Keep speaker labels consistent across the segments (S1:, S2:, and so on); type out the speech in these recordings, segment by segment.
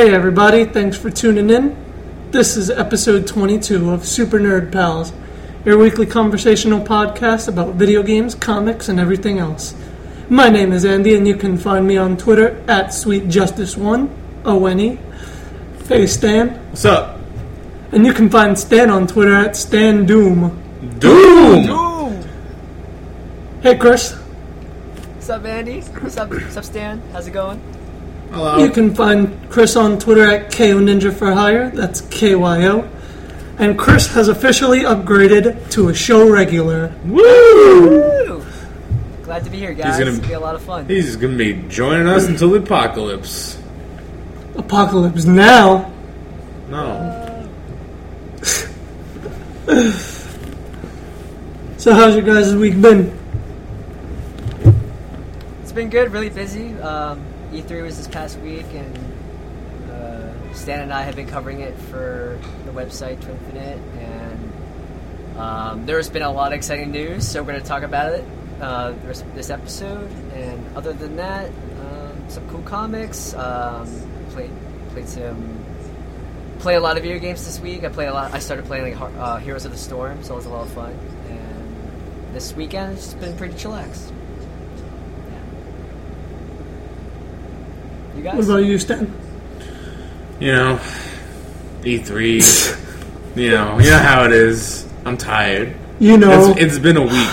S1: Hey everybody, thanks for tuning in. This is episode 22 of Super Nerd Pals, your weekly conversational podcast about video games, comics, and everything else. My name is Andy, and you can find me on Twitter at SweetJustice1, O-N-E. Hey Stan.
S2: What's up?
S1: And you can find Stan on Twitter at Stan Doom.
S2: Doom!
S1: Hey Chris.
S3: What's up, Andy? What's up, what's up, Stan? How's it going?
S2: Hello.
S1: You can find Chris on Twitter at KO Ninja for Hire. That's KYO. And Chris has officially upgraded to a show regular.
S2: Woo!
S3: Woo! Glad to be here, guys.
S2: gonna-
S3: It's gonna be a lot of fun.
S2: He's gonna be joining us until the apocalypse.
S1: Apocalypse Now.
S2: No.
S1: So how's your guys' week been?
S3: It's been good, really busy. Um, E3 was this past week, and uh, Stan and I have been covering it for the website to Infinite, and um, there's been a lot of exciting news, so we're going to talk about it uh, this episode. And other than that, um, some cool comics. Um, played played some. Played a lot of video games this week. I played a lot. I started playing like uh, Heroes of the Storm, so it was a lot of fun. And this weekend it's been pretty chillax. You guys?
S1: What about you, Stan?
S2: You know, E3. you know, you know how it is. I'm tired.
S1: You know,
S2: It's, it's been a week.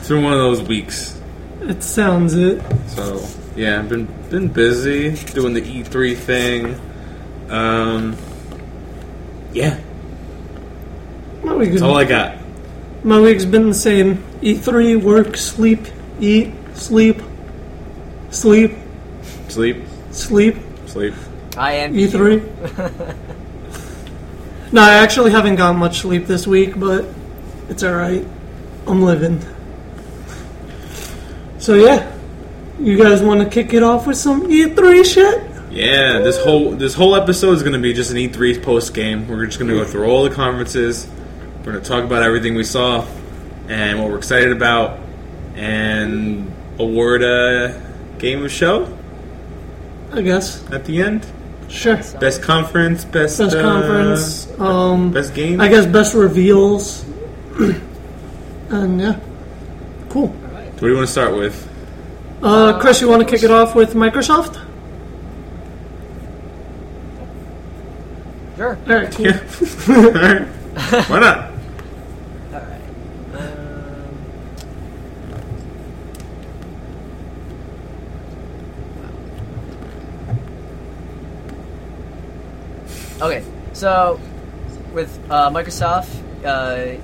S2: It's been one of those weeks.
S1: it sounds it.
S2: So yeah, I've been been busy doing the E3 thing. Um, yeah,
S1: My, week
S2: that's all I got.
S1: my week's been the same. E3, work, sleep, eat, sleep, sleep,
S2: Sleep,
S1: sleep,
S2: sleep.
S3: I am
S1: E3. no, I actually haven't gotten much sleep this week, but it's alright. I'm living. So yeah, you guys want to kick it off with some E3 shit?
S2: Yeah, this whole this whole episode is going to be just an E3 post game. We're just going to go through all the conferences. We're going to talk about everything we saw and what we're excited about, and award a game of show
S1: I guess.
S2: at the end.
S1: Sure.
S2: Best conference, best
S1: Best
S2: uh,
S1: conference. Um,
S2: best game.
S1: I guess best reveals. and yeah, cool.
S2: What do you want to start with?
S1: Uh, Chris, you want to kick it off with Microsoft?
S3: Sure.
S1: All right, cool.
S2: Yeah. all right. Why not?
S3: Okay, so with uh, Microsoft, uh,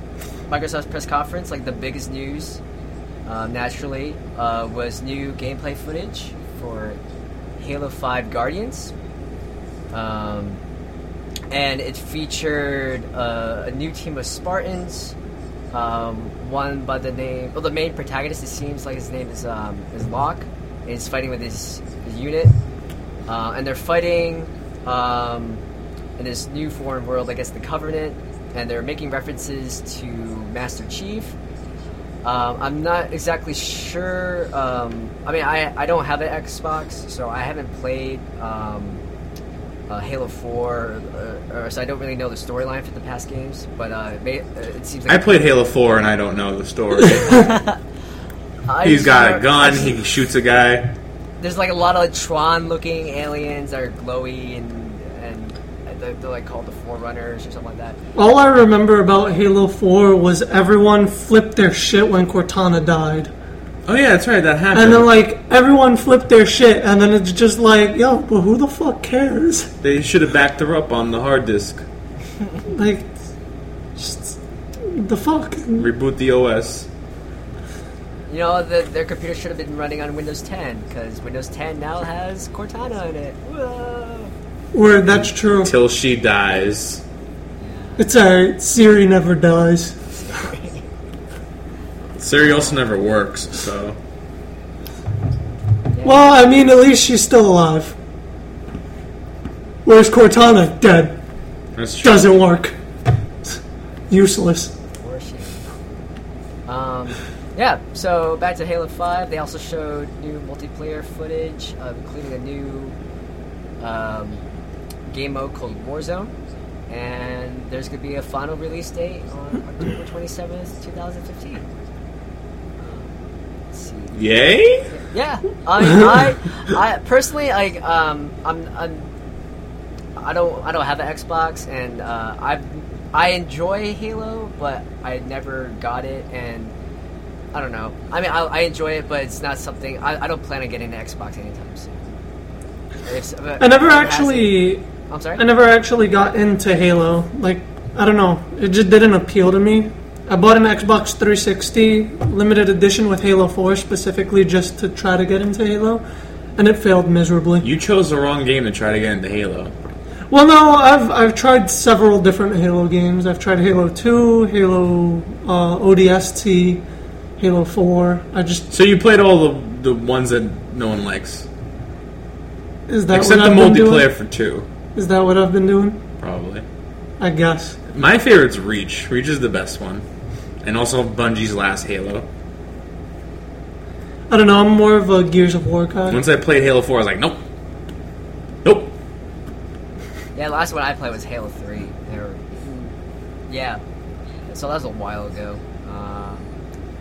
S3: Microsoft's press conference, like the biggest news, uh, naturally, was new gameplay footage for Halo 5 Guardians. Um, and it featured uh, a new team of Spartans. Um, one by the name, well, the main protagonist. It seems like his name is um, is Locke, and he's fighting with his, his unit, uh, and they're fighting um, in this new foreign world, I guess the Covenant, and they're making references to Master Chief. Um, I'm not exactly sure. Um, I mean, I, I don't have an Xbox, so I haven't played um, uh, Halo 4, uh, or, so I don't really know the storyline for the past games. But uh, it, may, uh, it seems
S2: I played Halo 4 and I don't know the story. He's got a gun, he shoots a guy.
S3: There's like a lot of like, Tron-looking aliens that are glowy and they're, they're like called the Forerunners or something like that.
S1: All I remember about Halo 4 was everyone flipped their shit when Cortana died.
S2: Oh yeah, that's right, that happened.
S1: And then, like, everyone flipped their shit, and then it's just like, yo, but who the fuck cares?
S2: they should have backed her up on the hard disk.
S1: Like, just, the fuck?
S2: Reboot the OS.
S3: You know, the, their computer should have been running on Windows 10 because Windows 10 now has Cortana in it. Whoa.
S1: Word, that's true.
S2: Till she dies.
S1: It's alright, Siri never dies.
S2: Siri also never works, so.
S1: Well, I mean, at least she's still alive. Where's Cortana? Dead.
S2: That's true.
S1: Doesn't work. Useless.
S3: Worship. Um, yeah, so back to Halo 5. They also showed new multiplayer footage, uh, including a new um, game mode called Warzone, and there's going to be a final release date on October 27th, 2015. Um, let's see.
S2: Yay!
S3: Yeah, I mean, I, I personally like um, I'm, I'm I don't I don't have an Xbox, and uh, I I enjoy Halo, but I never got it, and I don't know. I mean, I, I enjoy it, but it's not something I, I don't plan on getting an Xbox anytime soon. If-
S1: I never
S3: if it has
S1: actually,
S3: it- I'm sorry.
S1: I never actually got into Halo. Like, I don't know, it just didn't appeal to me. I bought an Xbox 360 limited edition with Halo 4 specifically just to try to get into Halo, and it failed miserably.
S2: You chose the wrong game to try to get into Halo.
S1: Well, no, I've I've tried several different Halo games. I've tried Halo 2, Halo uh, ODST, Halo 4. I just
S2: So you played all the the ones that no one likes,
S1: is that
S2: except
S1: what
S2: the
S1: I've been doing?
S2: multiplayer for two,
S1: Is that what I've been doing?
S2: probably.
S1: I guess.
S2: My favorite's Reach. Reach is the best one, and also Bungie's last Halo.
S1: I don't know. I'm more of a Gears of War guy.
S2: Once I played Halo Four, I was like, nope, nope.
S3: Yeah, last one I played was Halo 3. They were, yeah, so that was a while ago. Uh,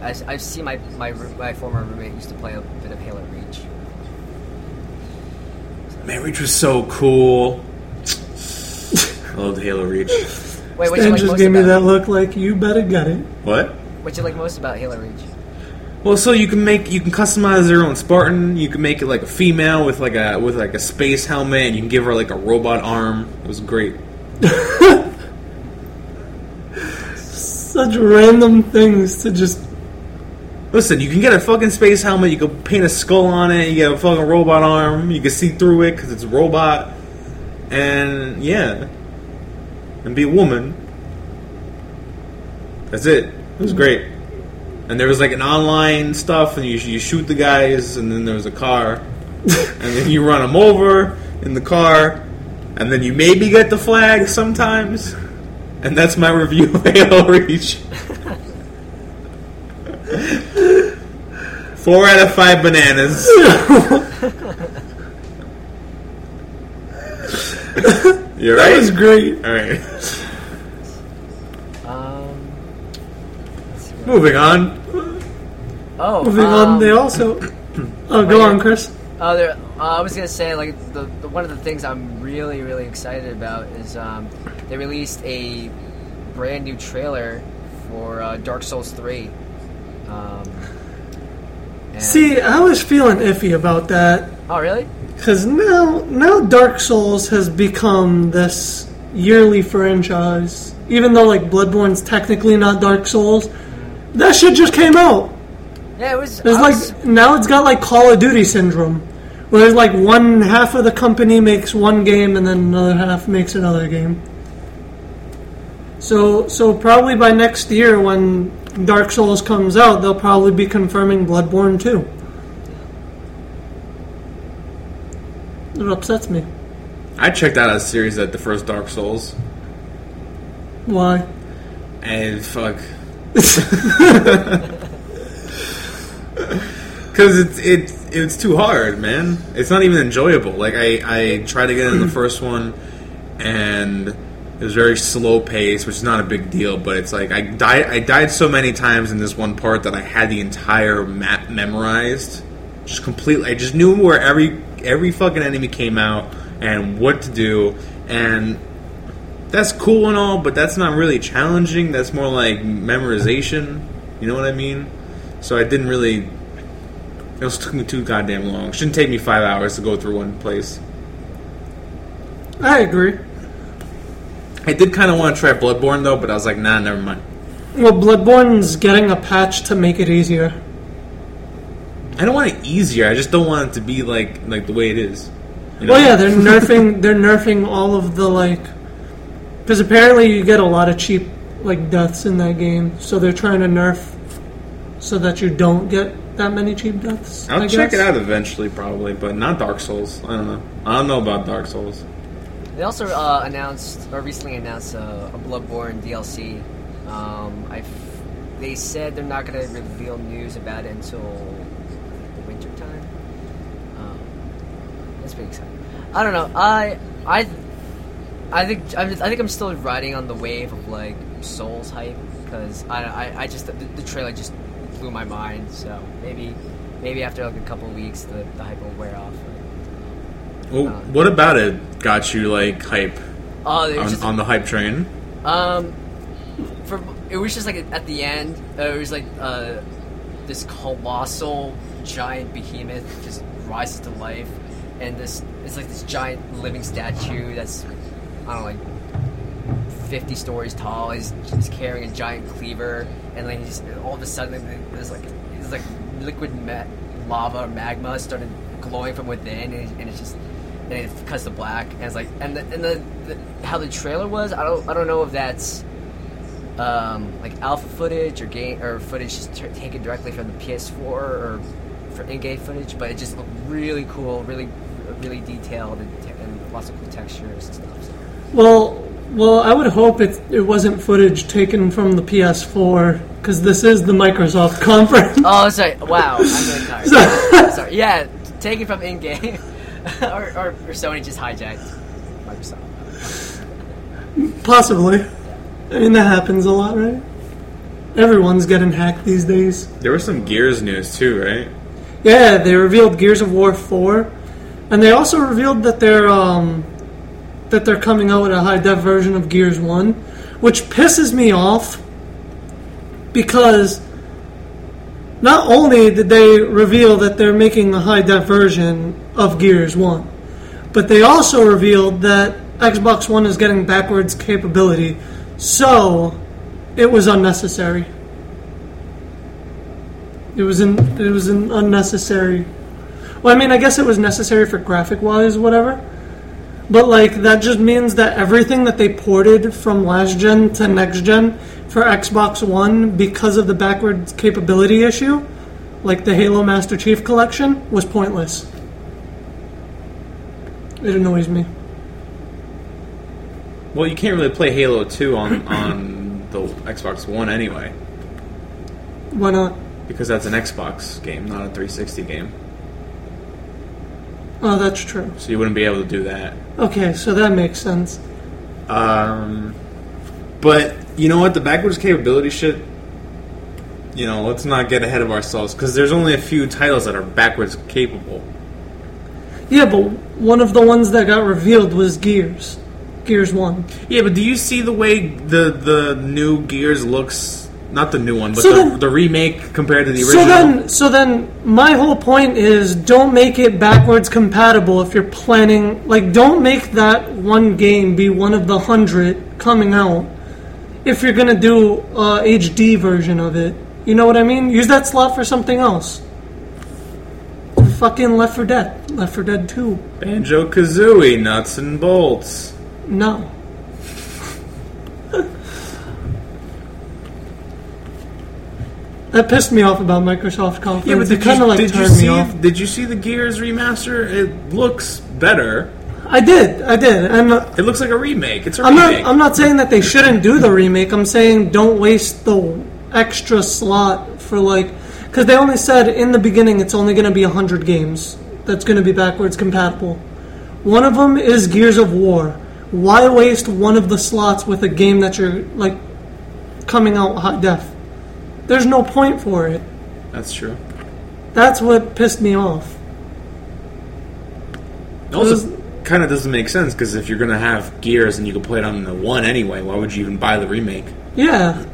S3: I, I've seen my, my my former roommate used to play a bit of Halo Reach.
S2: Man, Reach was so cool. I loved Halo Reach.
S3: Wait, what you
S1: Stan
S3: like
S1: just
S3: most
S1: gave me that
S3: about
S1: look like you better get it.
S2: What?
S3: what you like most about Halo Reach?
S2: Well, so you can make you can customize your own Spartan. You can make it like a female with like a with like a space helmet, and you can give her like a robot arm. It was great.
S1: Such random things to just.
S2: Listen, you can get a fucking space helmet. You can paint a skull on it. You get a fucking robot arm. You can see through it because it's a robot. And yeah, and be a woman. That's it. It was hmm. great. And there was like an online stuff, and you you shoot the guys, and then there was a car, and then you run them over in the car, and then you maybe get the flag sometimes. And that's my review of Halo Reach. Four out of five bananas. You're
S1: That
S2: right.
S1: was great.
S2: All right.
S3: Um, let's see
S2: Moving on.
S3: oh,
S1: Moving
S3: um,
S1: on, they also. Oh, go on, Chris.
S3: Oh, there, uh, I was gonna say like the, the one of the things I'm really really excited about is um, they released a brand new trailer for uh, Dark Souls three. Um,
S1: See, I was feeling iffy about that
S3: Oh really?
S1: Because now, now Dark Souls has become this yearly franchise. Even though like Bloodborne's technically not Dark Souls, that shit just came out.
S3: Yeah, it was.
S1: It's
S3: was-
S1: like now it's got like Call of Duty syndrome, where it's like one half of the company makes one game and then another half makes another game. So so probably by next year when Dark Souls comes out, they'll probably be confirming Bloodborne too. It upsets me.
S2: I checked out a series at the first Dark Souls,
S1: Why?
S2: and fuck. Because it's it's it's too hard, man. It's not even enjoyable. Like I I tried to get in the first one, and it was very slow pace, which is not a big deal. But it's like I died I died so many times in this one part that I had the entire map memorized, just completely. I just knew where every every fucking enemy came out and what to do, and that's cool and all, but that's not really challenging. That's more like memorization. You know what I mean? So I didn't really. It was took me too goddamn long. Shouldn't take me five hours to go through one place.
S1: I agree.
S2: I did kind of want to try Bloodborne though, but I was like, nah, never mind.
S1: Well, Bloodborne's getting a patch to make it easier.
S2: I don't want it easier. I just don't want it to be like like the way it is. You know?
S1: Well, yeah, they're nerfing. They're nerfing all of the like, because apparently you get a lot of cheap like deaths in that game. So they're trying to nerf so that you don't get that many cheap deaths.
S2: I'll
S1: I
S2: check
S1: guess.
S2: it out eventually, probably, but not Dark Souls. I don't know. I don't know about Dark Souls.
S3: They also uh, announced, or recently announced, uh, a Bloodborne DLC. Um, I, f- they said they're not going to reveal news about it until the winter time. That's pretty exciting. I don't know. I, I, I think I'm, I think I'm still riding on the wave of like Souls hype because I, I, I just the, the trailer just blew my mind. So maybe maybe after like a couple of weeks the, the hype will wear off.
S2: Well,
S3: Uh,
S2: what about it got you like hype
S3: there's
S2: on,
S3: just
S2: on the hype train?
S3: Um, for it was just like at the end, uh, it was like uh, this colossal giant behemoth just rises to life, and this it's like this giant living statue that's I don't know like fifty stories tall. He's, he's carrying a giant cleaver, and like he's all of a sudden there's like there's like liquid ma- lava or magma started glowing from within, and, and it's just and it cuts to black, and it's like and the, and the, the how the trailer was. I don't I don't know if that's um, like alpha footage or game or footage just t- taken directly from the PS4 or for in-game footage, but it just looked really cool, really really detailed, and, te- and lots of cool textures and stuff. So.
S1: Well, well, I would hope it it wasn't footage taken from the PS4 because this is the Microsoft conference.
S3: Oh, sorry. Wow, I'm really tired. sorry. Yeah, taken from in-game, or, or, or Sony just hijacked Microsoft.
S1: Possibly. I mean, that happens a lot, right? Everyone's getting hacked these days.
S2: There was some Gears news too, right?
S1: Yeah, they revealed Gears of War 4, and they also revealed that they're um, that they're coming out with a high def version of Gears 1, which pisses me off because not only did they reveal that they're making a high def version of Gears 1, but they also revealed that Xbox One is getting backwards capability, so it was unnecessary. It was an it was an unnecessary. Well, I mean, I guess it was necessary for graphic wise, whatever. But like that just means that everything that they ported from last gen to next gen for Xbox One because of the backwards capability issue, like the Halo Master Chief collection, was pointless. It annoys me.
S2: Well, you can't really play Halo 2 on on the Xbox One anyway,
S1: Why not?
S2: because that's an Xbox game, not a 360 game.
S1: Oh, that's true.
S2: So you wouldn't be able to do that.
S1: Okay, so that makes sense.
S2: Um, but you know what? The backwards capability shit. You know, let's not get ahead of ourselves because there's only a few titles that are backwards capable.
S1: Yeah, but one of the ones that got revealed was Gears. Gears 1.
S2: Yeah, but do you see the way the the new Gears looks? Not the new one, but
S1: So
S2: the,
S1: then-
S2: the remake compared to the original.
S1: So then, so then, my whole point is, don't make it backwards compatible if you're planning. Like, don't make that one game be one of the hundred coming out. If you're gonna do a HD version of it, you know what I mean. Use that slot for something else. Fucking Left 4 Dead, Left 4 Dead 2.
S2: Banjo Kazooie, nuts and bolts.
S1: No. That pissed me off about Microsoft conference.
S2: Yeah, but
S1: it
S2: did
S1: kind
S2: you,
S1: of like
S2: did you see?
S1: off.
S2: Did you see the Gears remaster? It looks better.
S1: I did, I did, and uh,
S2: It looks like a remake. It's a
S1: I'm not.
S2: remake.
S1: I'm not saying that they shouldn't do the remake. I'm saying don't waste the extra slot for like, because they only said in the beginning it's only going to be hundred games that's going to be backwards compatible. One of them is Gears of War. Why waste one of the slots with a game that you're like coming out hot def? There's no point for it.
S2: That's true.
S1: That's what pissed me off.
S2: It also kind of doesn't make sense because if you're gonna have Gears and you can play it on the one anyway, why would you even buy the remake?
S1: Yeah,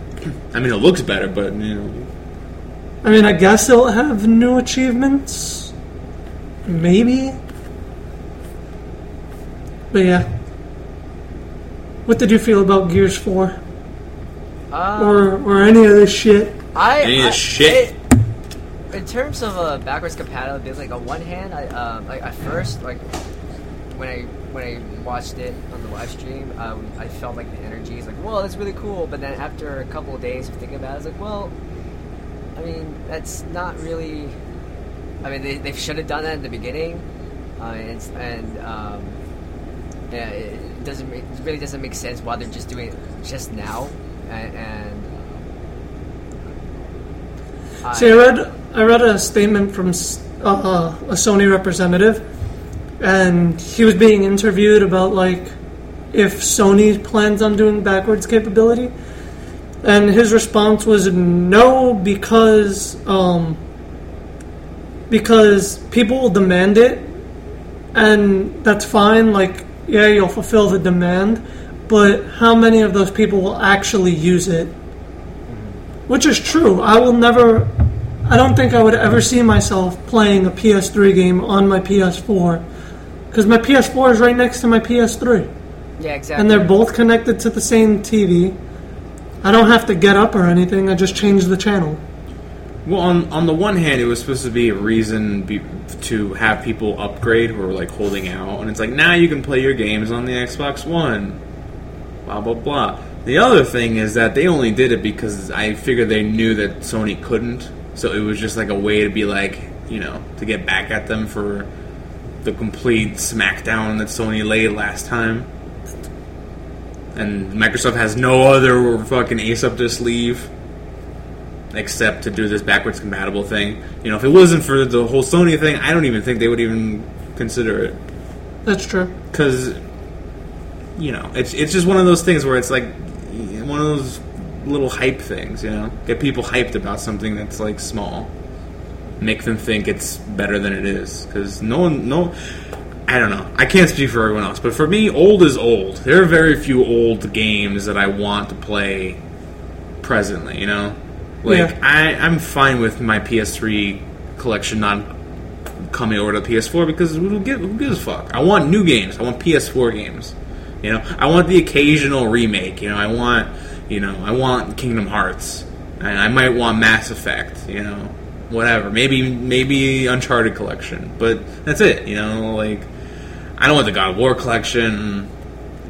S2: I mean, it looks better, but you know,
S1: I mean, I guess it'll have new achievements. Maybe. But yeah. What did you feel about Gears 4?
S3: Uh,
S1: Or or any of this shit?
S3: I,
S2: Any of
S3: I-
S2: shit.
S3: it- in terms of uh, backwards compatibility, like on one hand, I um, like at first, like when I when I watched it on the live stream, um, I felt like the energy is like, "Whoa, that's really cool." But then after a couple of days of thinking about it, I was like, "Well, I mean, that's not really. I mean, they, they should have done that in the beginning, uh, and and um, yeah, it doesn't make, it really doesn't make sense why they're just doing it just now, and." and
S1: See, I read I read a statement from uh, a Sony representative, and he was being interviewed about like if Sony plans on doing backwards capability. And his response was no, because um, because people will demand it, and that's fine. Like, yeah, you'll fulfill the demand, but how many of those people will actually use it? Which is true. I will never. I don't think I would ever see myself playing a PS3 game on my PS4 because my PS4 is right next to my PS3,
S3: Yeah, exactly.
S1: and they're both connected to the same TV. I don't have to get up or anything. I just change the channel.
S2: Well, on on the one hand, it was supposed to be a reason be, to have people upgrade who are like holding out, and it's like now you can play your games on the Xbox One. Blah blah blah. The other thing is that they only did it because I figured they knew that Sony couldn't, so it was just like a way to be like, you know, to get back at them for the complete smackdown that Sony laid last time. And Microsoft has no other fucking ace up their sleeve except to do this backwards compatible thing. You know, if it wasn't for the whole Sony thing, I don't even think they would even consider it
S1: That's true.
S2: because you know it's it's just one of those things where it's like one of those little hype things. You know, get people hyped about something that's like small, make them think it's better than it is because no one no. I don't know. I can't speak for everyone else, but for me, old is old. There are very few old games that I want to play presently. You know, like
S1: Yeah.
S2: I, I'm fine with my PS3 collection not coming over to PS4 because who gives, who gives a fuck? I want new games. I want PS4 games. You know, I want the occasional remake. You know, I want, you know, I want Kingdom Hearts, and I might want Mass Effect. You know, whatever. Maybe maybe Uncharted collection, but that's it. You know, like I don't want the God of War collection,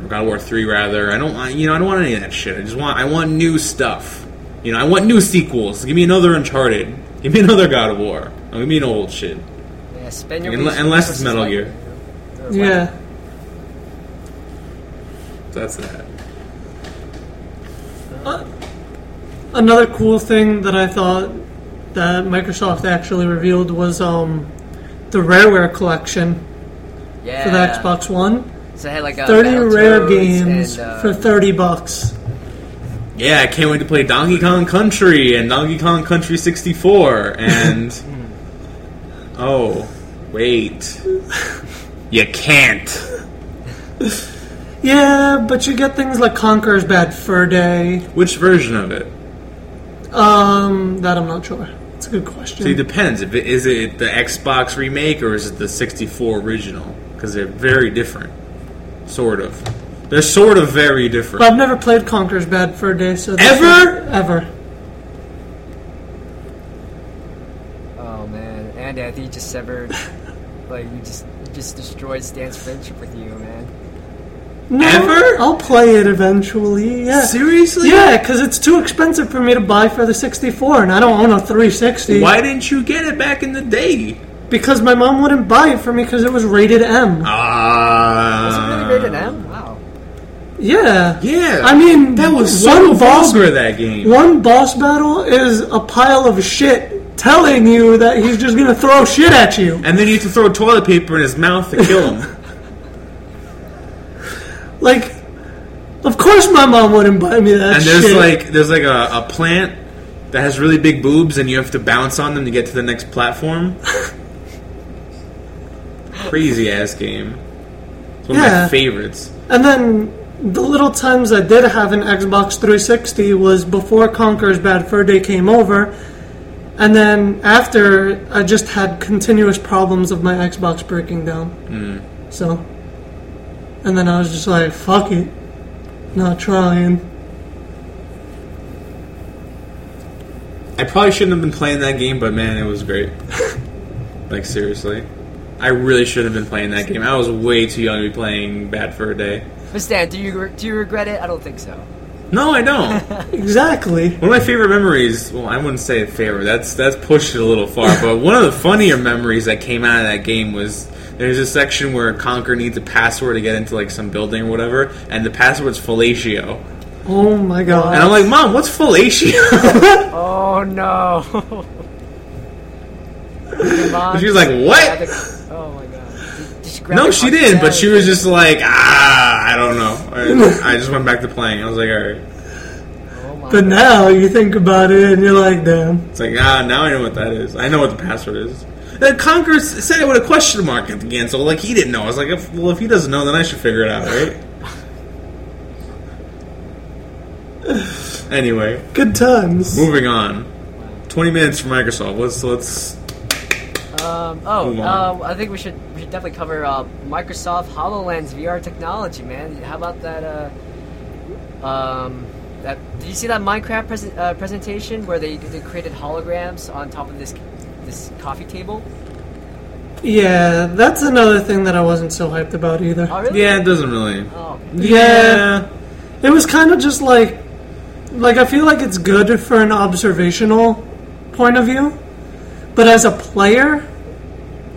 S2: or God of War three rather. I don't want you know I don't want any of that shit. I just want I want new stuff. You know, I want new sequels. Give me another Uncharted. Give me another God of War. Give me an old shit.
S3: yeah, spend your
S2: Unle- unless it's Metal Gear.
S1: Yeah.
S2: That's that.
S1: Another cool thing that I thought that Microsoft actually revealed was um, the Rareware collection
S3: Yeah.
S1: for the Xbox One.
S3: So I had like uh,
S1: 30 rare
S3: Battletoads
S1: games
S3: and, uh,
S1: for 30 bucks.
S2: Yeah, I can't wait to play Donkey Kong Country and Donkey Kong Country 64 and Oh, wait. You can't.
S1: Yeah, but you get things like Conker's Bad Fur Day.
S2: Which version of it?
S1: Um, that I'm not sure. It's a good question.
S2: See, it depends. If it, is it the Xbox remake or is it the 64 original? Because they're very different. Sort of. They're sort of very different.
S1: But I've never played Conker's Bad Fur Day, so this
S2: Ever?
S1: is- ever.
S3: Oh man, and I think you just severed, like you just you just destroyed Stan's friendship with you, man.
S1: No,
S2: Ever?
S1: I'll play it eventually. Yeah.
S2: Seriously?
S1: Yeah, because it's too expensive for me to buy for the 64, and I don't own a 360.
S2: Why didn't you get it back in the day?
S1: Because my mom wouldn't buy it for me because it was rated M.
S2: Ah.
S3: Was it really rated M? Wow.
S1: Yeah.
S2: Yeah.
S1: I mean,
S2: that was
S1: one
S2: so
S1: boss-
S2: vulgar, that game.
S1: One boss battle is a pile of shit telling you that he's just gonna throw shit at you.
S2: And then you have to throw toilet paper in his mouth to kill him.
S1: Like, of course my mom wouldn't buy me that
S2: and there's
S1: shit.
S2: like there's like a, a plant that has really big boobs and you have to bounce on them to get to the next platform. Crazy ass game. It's one of my favorites.
S1: And then the little times I did have an Xbox 360 was before Conker's Bad Fur Day came over, and then after I just had continuous problems of my Xbox breaking down. Hmm. So, and then I was just like, fuck it, not trying.
S2: I probably shouldn't have been playing that game, but man, it was great. like seriously. I really should have been playing that game. I was way too young to be playing Bad for a Day.
S3: But Stan, do you do you regret it? I don't think so.
S2: No, I don't.
S1: Exactly.
S2: One of my favorite memories. Well, I wouldn't say favorite. That's that's pushed it a little far. But one of the funnier memories that came out of that game was there's a section where Conker needs a password to get into like some building or whatever, and the password's fellatio.
S1: Oh my god.
S2: And I'm like, Mom, what's fellatio?
S3: Oh no. Your mom
S2: She was like, "What?"
S3: had to- Oh my god. Did she grab
S2: No, she didn't. But she was just like, ah, I don't know. I, I just went back to playing. I was like, all right.
S3: Oh my
S1: But now you think about it and you're like, damn.
S2: It's like, ah, now I know what that is. I know what the password is. Then Conker said it with a question mark at the end, so like he didn't know. I was like, if, well, if he doesn't know, then I should figure it out, right? anyway,
S1: Good times.
S2: moving on. Twenty minutes for Microsoft. Let's let's.
S3: Um, oh, uh, I think we should definitely cover uh, Microsoft Hololens VR technology, man. How about that? Uh, um, that did you see that Minecraft presen- uh, presentation where they they created holograms on top of this this coffee table?
S1: Yeah, that's another thing that I wasn't so hyped about either.
S3: Oh, really?
S2: Yeah, it doesn't really.
S3: Oh, okay.
S1: Yeah. It was kind of just like, like I feel like it's good for an observational point of view, but as a player,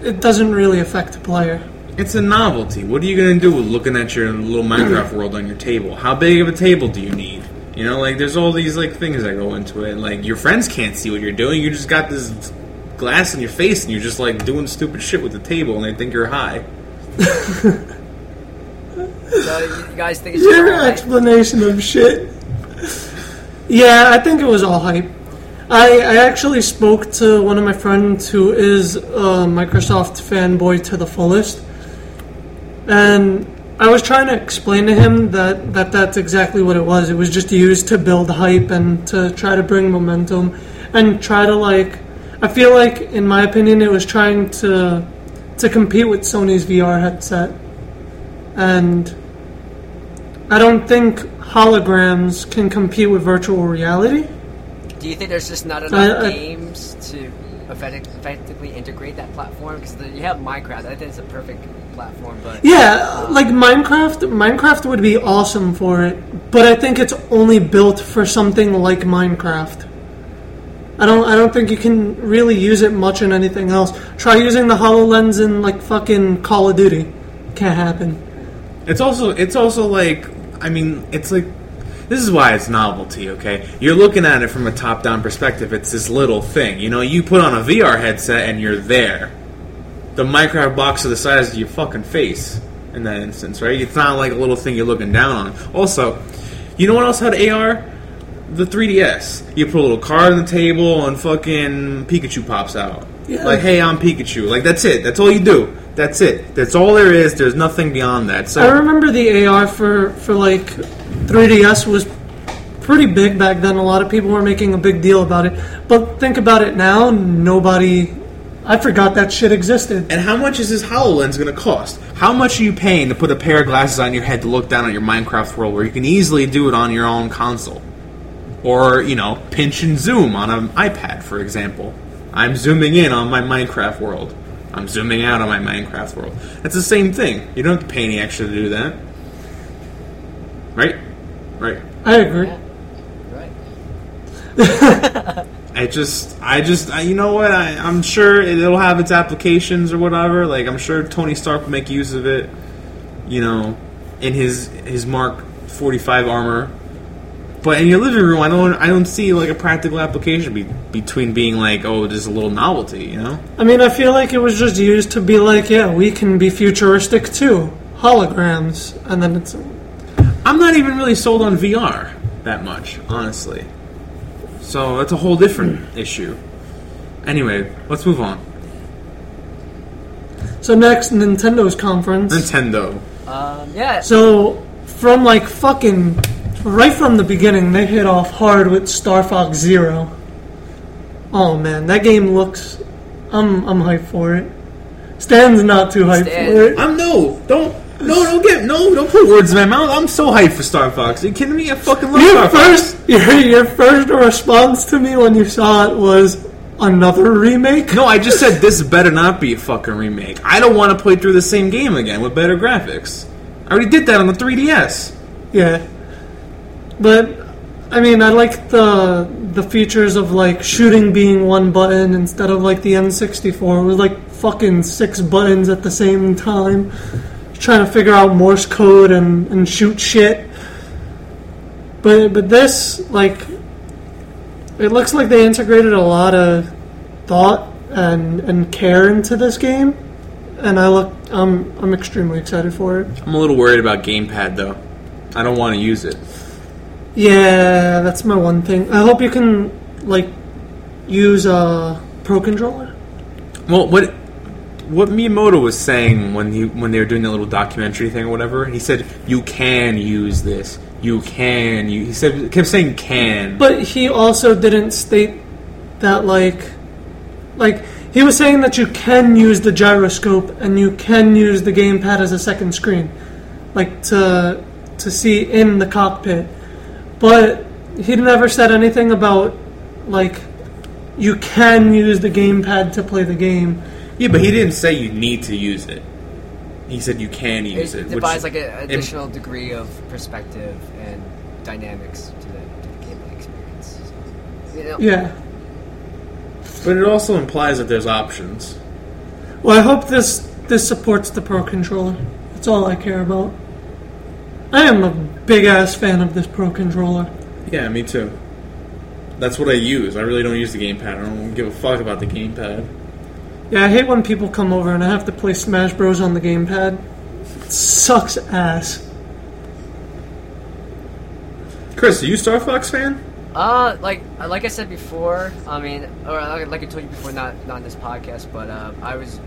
S1: it doesn't really affect the player.
S2: It's a novelty. What are you gonna do with looking at your little Minecraft world on your table? How big of a table do you need? You know, like there's all these like things that go into it. Like your friends can't see what you're doing. You just got this glass in your face, and you're just like doing stupid shit with the table, and they think you're high.
S3: So you guys think it's
S1: Your explanation of shit. Yeah, I think it was all hype. I, I actually spoke to one of my friends who is a Microsoft fanboy to the fullest, and I was trying to explain to him that, that that's exactly what it was. It was just used to build hype and to try to bring momentum and try to like. I feel like, in my opinion, it was trying to to compete with Sony's VR headset, and I don't think holograms can compete with virtual reality.
S3: Do you think there's just not enough
S1: I- I-
S3: games to effecti- effectively integrate that platform? Because you have Minecraft. I think it's a perfect platform, but
S1: Yeah, um, like Minecraft. Minecraft would be awesome for it, but I think it's only built for something like Minecraft. I don't. I don't think you can really use it much in anything else. Try using the Hololens in like fucking Call of Duty. Can't happen.
S2: It's also it's also like I mean it's like this is why it's novelty, okay? You're looking at it from a top-down perspective. It's this little thing. You know, you put on a VR headset and you're there. The Minecraft box of the size of your fucking face in that instance, right? It's not like a little thing you're looking down on. Also, you know what else had AR? The 3DS. You put a little card on the table and fucking Pikachu pops out.
S1: Yeah.
S2: Like, hey, I'm Pikachu. Like, that's it. That's all you do. That's it. That's all there is. There's nothing beyond that. So
S1: I remember the AR for for like 3DS was pretty big back then. A lot of people were making a big deal about it. But think about it now. Nobody. I forgot that shit existed.
S2: And how much is this HoloLens going to cost? How much are you paying to put a pair of glasses on your head to look down at your Minecraft world where you can easily do it on your own console? Or, you know, pinch and zoom on an iPad, for example. I'm zooming in on my Minecraft world. I'm zooming out on my Minecraft world. It's the same thing. You don't have to pay any extra to do that. Right? Right.
S1: I agree.
S3: yeah, right.
S2: I just, I just, I, you know what? I, I'm sure it'll have its applications or whatever. Like I'm sure Tony Stark will make use of it. You know, in his his Mark 45 armor. But in your living room, I don't, I don't see like a practical application be, between being like, oh, just a little novelty. You know?
S1: I mean, I feel like it was just used to be like, yeah, we can be futuristic too. Holograms. And then it's.
S2: I'm not even really sold on VR that much, honestly. So that's a whole different issue. Anyway, let's move on.
S1: So next, Nintendo's conference.
S2: Nintendo.
S3: Um, yeah.
S1: So from like fucking right from the beginning, they hit off hard with Star Fox Zero. Oh man, that game looks. I'm I'm hyped for it. Stan's not too hyped
S3: Stan.
S1: for it.
S2: I'm no, don't, no, don't get, no, don't put words in my mouth. I'm so hyped for Star Fox. Are you kidding me? I fucking love
S1: Your
S2: Star Fox.
S1: first your, your first response to me when you saw it was another remake.
S2: No, I just said this better not be a fucking remake. I don't want to play through the same game again with better graphics. I already did that on the 3DS.
S1: Yeah, but I mean, I like the the features of like shooting being one button instead of like the N64 with like fucking six buttons at the same time, trying to figure out Morse code and, and shoot shit. But but this like, it looks like they integrated a lot of thought and and care into this game, and I look. I'm I'm extremely excited for it.
S2: I'm a little worried about gamepad though. I don't want to use it.
S1: Yeah, that's my one thing. I hope you can like use a pro controller.
S2: Well, what what Miyamoto was saying when he when they were doing the little documentary thing or whatever, he said you can use this. You can. You, he said kept saying can.
S1: But he also didn't state that like like he was saying that you can use the gyroscope and you can use the gamepad as a second screen, like to to see in the cockpit. But he never said anything about like you can use the gamepad to play the game.
S2: yeah, but he didn't say you need to use it. He said you can use
S3: It
S2: it.
S3: provides like an additional degree of perspective and dynamics to the, to the gameplay experience. So, you know,
S1: Yeah.
S2: but it also implies that there's options.
S1: Well, I hope this this supports the Pro controller. That's all I care about. I am a big ass fan of this Pro controller.
S2: Yeah, me too. That's what I use. I really don't use the gamepad. I don't give a fuck about the gamepad.
S1: Yeah, I hate when people come over and I have to play Smash Bros on the gamepad. It sucks ass.
S2: Chris, are you a Star Fox fan?
S3: Uh, like like I said before, I mean, or like like I told you before, not not in this podcast, but uh, I was,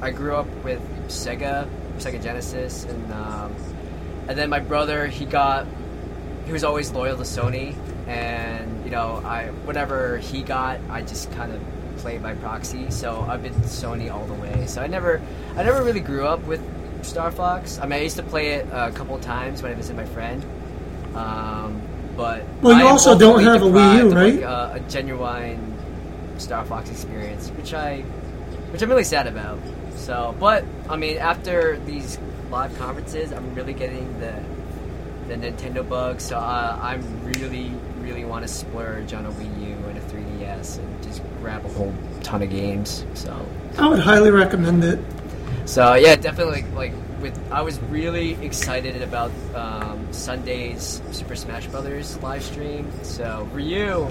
S3: I grew up with Sega, Sega Genesis, and um, and then my brother, he got, he was always loyal to Sony, and you know, I whatever he got, I just kind of played by proxy. So I've been Sony all the way. So I never, I never really grew up with Star Fox. I mean, I used to play it a couple of times when I visited my friend. Um, but
S1: Well, you
S3: I
S1: also don't have a Wii U, right?
S3: Like, uh, a genuine Star Fox experience, which I, which I'm really sad about. So, but I mean, after these live conferences, I'm really getting the the Nintendo bug. So uh, I'm really, really want to splurge on a Wii U and a 3DS and just grab a whole ton of games. So,
S1: I would highly recommend it.
S3: so yeah, definitely like with I was really excited about um, Sunday's Super Smash Brothers live stream. So Ryu,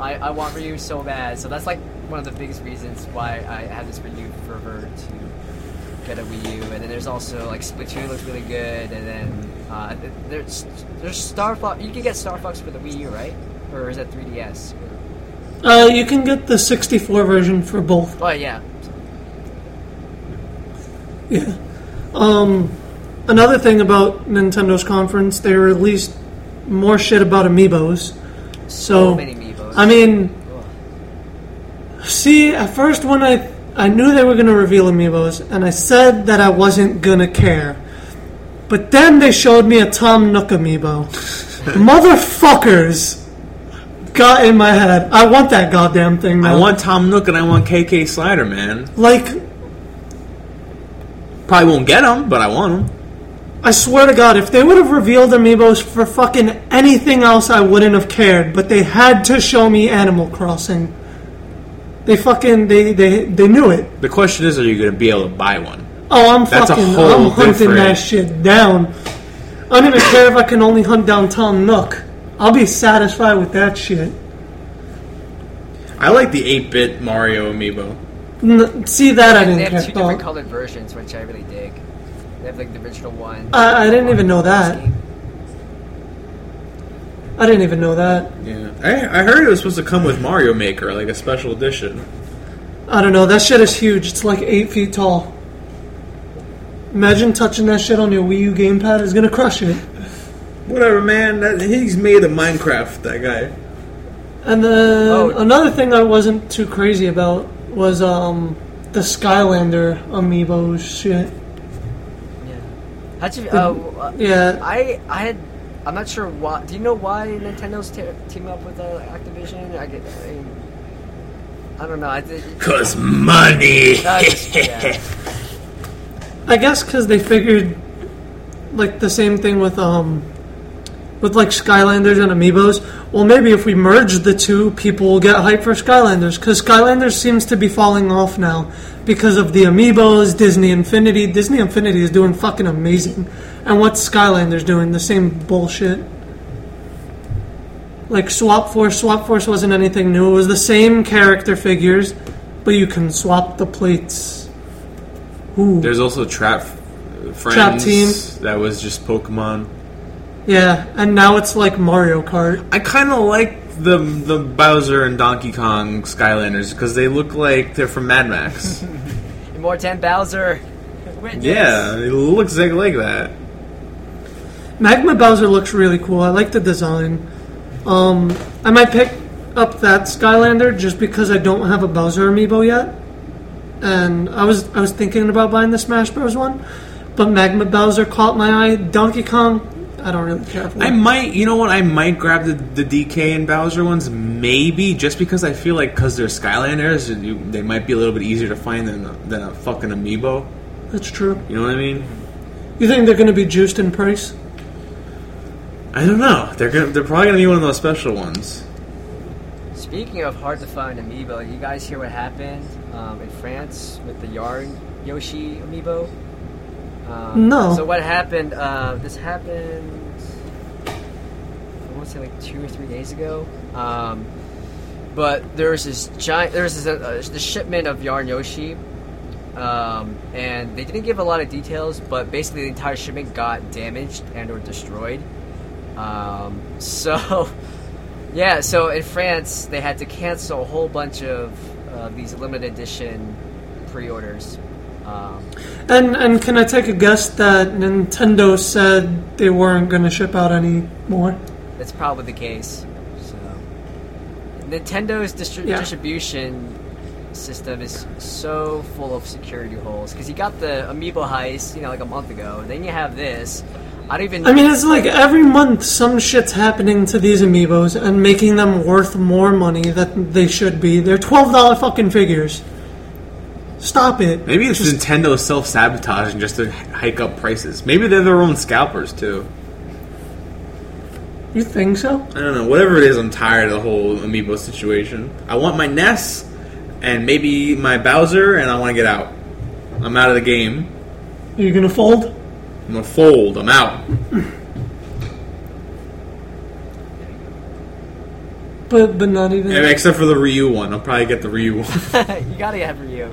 S3: I, I want Ryu so bad. So that's like one of the biggest reasons why I have this renewed fervor to get a Wii U. And then there's also like Splatoon looks really good. And then uh, there's there's Star Fox. You can get Star Fox for the Wii U, right? Or is that 3DS?
S1: Uh, you can get the 64 version for both.
S3: Oh yeah.
S1: Yeah. Um, another thing about Nintendo's conference, they released more shit about amiibos.
S3: So
S1: So,
S3: many Amiibos.
S1: I mean, see, at first when I I knew they were going to reveal amiibos, and I said that I wasn't going to care. But then they showed me a Tom Nook amiibo. Motherfuckers got in my head. I want that goddamn thing
S2: I want Tom Nook and I want KK Slider, man.
S1: like
S2: Probably won't get them, but I want them.
S1: I swear to God, if they would have revealed amiibos for fucking anything else, I wouldn't have cared. But they had to show me Animal Crossing. They fucking they they they knew it.
S2: The question is, are you going to be able to buy one?
S1: Oh, I'm
S2: That's
S1: fucking
S2: whole
S1: I'm hunting
S2: different-
S1: that shit down. I don't even care if I can only hunt down Tom Nook. I'll be satisfied with that shit.
S2: I like the 8-bit Mario amiibo.
S1: N- see that I
S3: they
S1: didn't
S3: have
S1: care
S3: two different colored versions, which I really dig. They have like the original one.
S1: I, I didn't even know that.
S3: Scheme.
S1: I didn't even know that.
S2: Yeah, I, I heard it was supposed to come with Mario Maker, like a special edition.
S1: I don't know. That shit is huge. It's like eight feet tall. Imagine touching that shit on your Wii U gamepad. It's gonna crush it.
S2: Whatever, man. That, he's made a Minecraft. That guy.
S1: And then
S3: Oh.
S1: another thing I wasn't too crazy about was um the Skylander amiibo shit.
S3: Yeah. How'd you? Uh, uh,
S1: Yeah,
S3: I I had. I'm not sure why. Do you know why Nintendo's te- teaming up with uh, Activision? I get. I, mean, I don't know. I did.
S2: Cause money.
S3: I just, yeah.
S1: I guess because they figured like the same thing with um with like Skylanders and amiibos. Well, maybe if we merge the two, people will get hype for Skylanders because Skylanders seems to be falling off now because of the amiibos, Disney Infinity. Disney Infinity is doing fucking amazing, and what's Skylanders doing? The same bullshit. Like Swap Force, Swap Force wasn't anything new. It was the same character figures, but you can swap the plates Ooh.
S2: There's also Trap Friends.
S1: Trap Team.
S2: That was just Pokemon.
S1: Yeah, and now it's like Mario Kart.
S2: I kind of like the the Bowser and Donkey Kong Skylanders because they look like they're from Mad Max.
S3: Immortan Bowser. Witness.
S2: yeah, it looks like like that.
S1: Magma Bowser looks really cool. I like the design. Um, I might pick up that Skylander just because I don't have a Bowser amiibo yet. And I was I was thinking about buying the Smash Bros. one, but Magma Bowser caught my eye. Donkey Kong, I don't really care for.
S2: I might, you know what? I might grab the, the DK and Bowser ones, maybe just because I feel like because they're Skylanders, you, they might be a little bit easier to find than a, than a fucking amiibo.
S1: That's true.
S2: You know what I mean?
S1: You think they're going to be juiced in price?
S2: I don't know. They're gonna, they're probably gonna be one of those special ones.
S3: Speaking of hard to find amiibo, you guys hear what happened um, in France with the Yarn Yoshi amiibo? Um,
S1: No.
S3: So what happened? Uh, this happened. I want to say like two or three days ago. Um, but there was this giant. There was this, uh, the shipment of Yarn Yoshi, um, and they didn't give a lot of details. But basically, the entire shipment got damaged and or destroyed. Um, so. Yeah, so in France, they had to cancel a whole bunch of uh, these limited edition pre-orders. Um,
S1: And and can I take a guess that Nintendo said they weren't going to ship out any more?
S3: that's probably the case. So, Nintendo's distri-
S1: Yeah.
S3: distribution system is so full of security holes because you got the Amiibo heist, you know, like a month ago, and then you have this. I don't even.
S1: I mean, it's like every month some shit's happening to these amiibos and making them worth more money that they should be. They're twelve dollar fucking figures. Stop it.
S2: Maybe it's Nintendo self sabotaging just to hike up prices. Maybe they're their own scalpers too.
S1: You think so?
S2: I don't know. Whatever it is, I'm tired of the whole amiibo situation. I want my Ness and maybe my Bowser, and I want to get out. I'm out of the game.
S1: Are you gonna fold?
S2: I'm gonna fold. I'm out.
S1: But but not even.
S2: And except for the Ryu one, I'll probably get the Ryu one.
S3: you gotta have Ryu.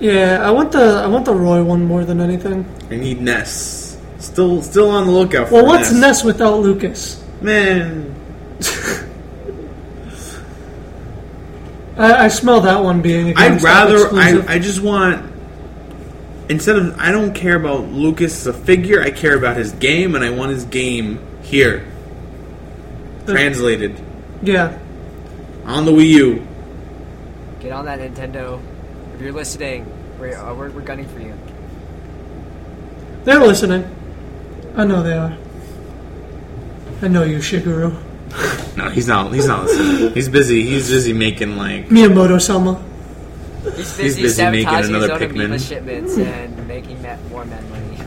S1: Yeah, I want the I want the Roy one more than anything.
S2: I need Ness. Still, still on the lookout for
S1: Well, what's
S2: Ness.
S1: Ness without Lucas?
S2: Man,
S1: I, I smell that one being. a
S2: I'd rather. I, I just want. Instead of, I don't care about Lucas as a figure. I care about his game, and I want his game here, translated
S1: yeah.
S2: on the Wii U.
S3: Get on that Nintendo. If you're listening, we're, uh, we're, we're gunning for you.
S1: They're listening. I know they are. I know you, Shigeru.
S2: No, he's not. He's not listening. He's busy. He's busy making like.
S1: Miyamoto sama.
S3: He's busy,
S2: busy making
S3: sabotaging his own
S2: Pikmin.
S3: Amiibo shipments and making that more mad money.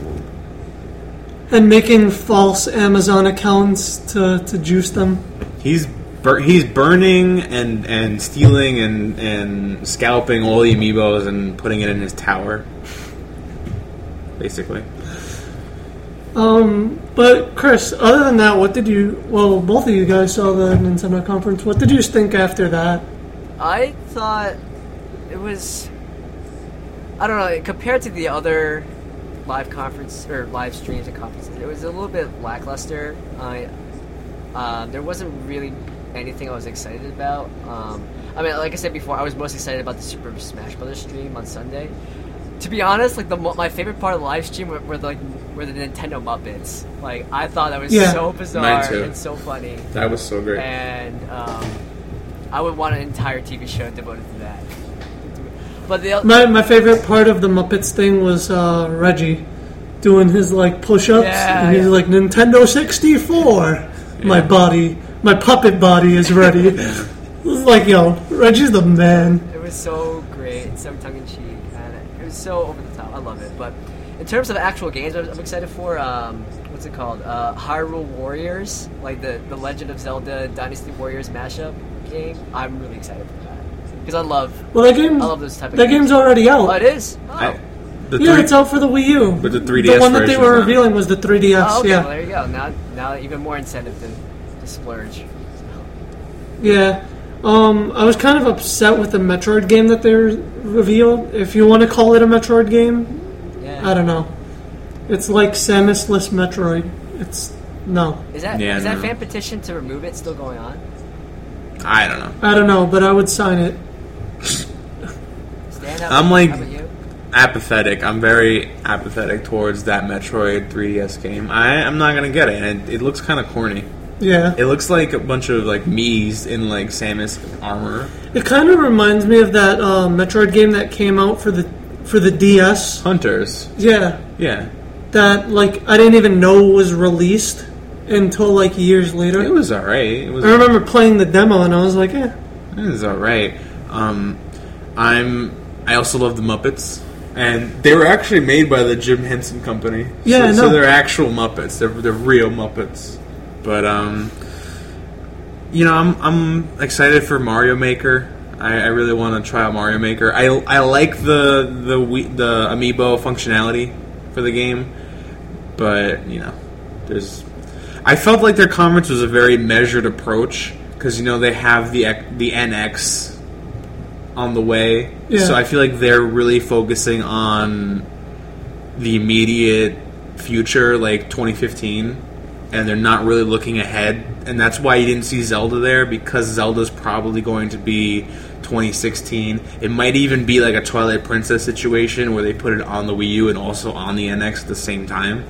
S1: And making false Amazon accounts to, to juice them.
S2: He's bur- he's burning and and stealing and and scalping all the amiibos and putting it in his tower. Basically,
S1: Um, but Chris, other than that, what did you? Well, both of you guys saw the Nintendo conference. What did you think after that?
S3: I thought it was. I don't know. Compared to the other live conference or live streams and conferences, it was a little bit lackluster. I um, there wasn't really anything I was excited about. Um, I mean, like I said before, I was most excited about the Super Smash Brothers stream on Sunday. To be honest, like the my favorite part of the live stream were, were the, like were the Nintendo Muppets. Like I thought that was
S1: Yeah.
S3: so bizarre and so funny
S2: that was so great.
S3: and um, I would want an entire TV show devoted to that. But the
S1: My my favorite part of the Muppets thing was uh, Reggie doing his like push-ups.
S3: Yeah,
S1: and he's
S3: yeah.
S1: like Nintendo sixty four. My body, my puppet body is ready. It's like yo, Reggie's the man.
S3: it was so great, so tongue in cheek, and it was so over the top. I love it. But in terms of actual games, I'm I'm excited for um, what's it called? Uh, Hyrule Warriors, like the the Legend of Zelda Dynasty Warriors mashup game. I'm really excited for that because I love.
S1: Well, that game,
S3: I love those type of
S1: that
S3: games.
S1: game's already out.
S3: Oh, it is. Oh.
S2: I, the
S1: yeah,
S2: three-
S1: it's out for the Wii U.
S2: But the 3DS
S1: The one that they were
S2: not.
S1: revealing was the 3DS.
S3: Oh, okay,
S1: yeah,
S3: well, there you go. Now, now even more incentive to, to splurge.
S1: yeah. Um, I was kind of upset with the Metroid game that they revealed. If you want to call it a Metroid game,
S3: Yeah.
S1: I don't know. It's like Samus-less Metroid. It's no,
S3: Is that
S2: Yeah,
S3: is that fan petition to remove it still going on?
S2: I don't know.
S1: I don't know, but I would sign it.
S3: Stand.
S2: I'm like-
S3: How about you?
S2: Apathetic. I'm very apathetic towards that Metroid 3DS game. I, I'm not gonna get it. And it, it looks kind of corny.
S1: Yeah,
S2: It looks like a bunch of like Mii's in like Samus armor.
S1: it kind of reminds me of that uh, Metroid game that came out for the for the DS.
S2: Hunters.
S1: Yeah,
S2: Yeah.
S1: that like I didn't even know was released until like years later.
S2: It was alright. It was
S1: I remember playing the demo and I was like, eh.
S2: It is alright. Um, I'm. I also love the Muppets, and they were actually made by the Jim Henson Company.
S1: Yeah,
S2: so, so they're actual Muppets. They're they're real Muppets. But um, you know, I'm I'm excited for Mario Maker. I, I really want to try out Mario Maker. I, I like the the the amiibo functionality for the game, but you know, there's. I felt like their conference was a very measured approach because you know they have the the NX on the way,
S1: Yeah.
S2: so I feel like they're really focusing on the immediate future, like 2015, and they're not really looking ahead. And that's why you didn't see Zelda there because Zelda's probably going to be 2016. It might even be like a Twilight Princess situation where they put it on the Wii U and also on the NX at the same time.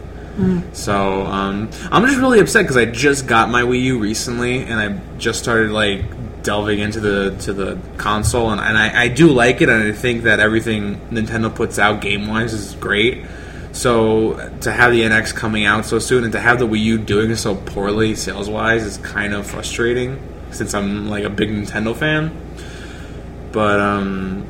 S2: So um, I'm just really upset because I just got my Wii U recently, and I just started like delving into the to the console, and, and I, I do like it, and I think that everything Nintendo puts out game wise is great. So to have the NX coming out so soon, and to have the Wii U doing so poorly sales wise is kind of frustrating, since I'm like a big Nintendo fan. But um,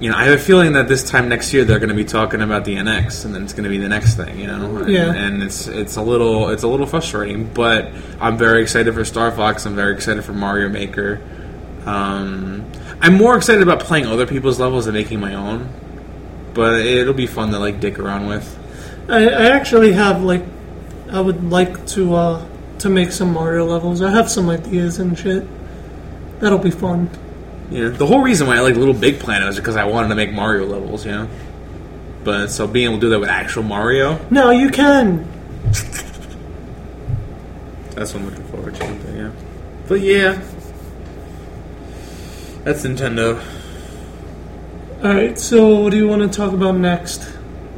S2: you know, I have a feeling that this time next year they're going to be talking about the NX, and then it's going to be the next thing, you know. And,
S1: Yeah.
S2: and it's it's a little it's a little frustrating, but I'm very excited for Star Fox. I'm very excited for Mario Maker. Um, I'm more excited about playing other people's levels than making my own, but it'll be fun to like dick around with.
S1: I, I actually have like I would like to uh to make some Mario levels. I have some ideas and shit. That'll be fun.
S2: You know, the whole reason why I like Little Big Planet was because I wanted to make Mario levels, you know. But so being able to do that with actual Mario,
S1: No, you can.
S2: That's what I'm looking forward to. But yeah, but yeah, that's Nintendo.
S1: All right. So, what do you want to talk about next?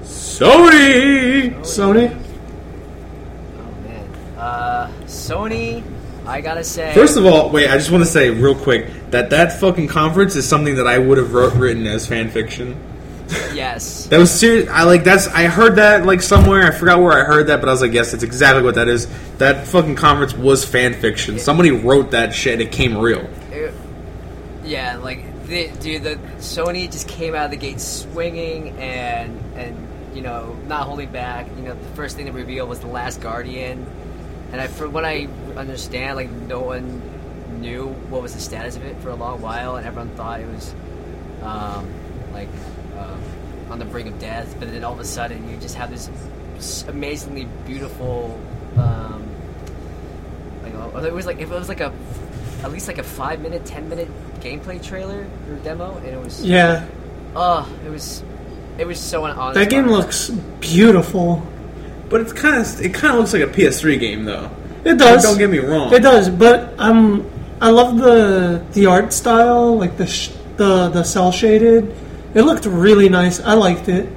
S2: Sony.
S1: Sony.
S3: Oh man. Uh, Sony. I gotta say.
S2: First of all, wait, I just want to say real quick that that fucking conference is something that I would have wrote, written as fan fiction.
S3: yes.
S2: That was serious. I like that's. I heard that like somewhere. I forgot where I heard that, but I was like, yes, that's exactly what that is. That fucking conference was fan fiction. Somebody wrote that shit. and It came real.
S3: It- yeah, like the, dude, the Sony just came out of the gate swinging and and you know not holding back. You know, the first thing to reveal was the Last Guardian, and I, from what I understand, like no one knew what was the status of it for a long while, and everyone thought it was um, like um, on the brink of death. But then all of a sudden, you just have this amazingly beautiful. Um, like uh, it was like if it was like a at least like a five minute, ten minute gameplay trailer or demo, and it was
S1: Yeah,
S3: oh, it was it was so honest.
S1: that game looks beautiful.
S2: But it's kind of. It kind of looks like a PS3 game, though.
S1: It does.
S2: Don't get me wrong.
S1: It does, but um, I love the the art style, like the sh- the the cel shaded. It looked really nice. I liked it.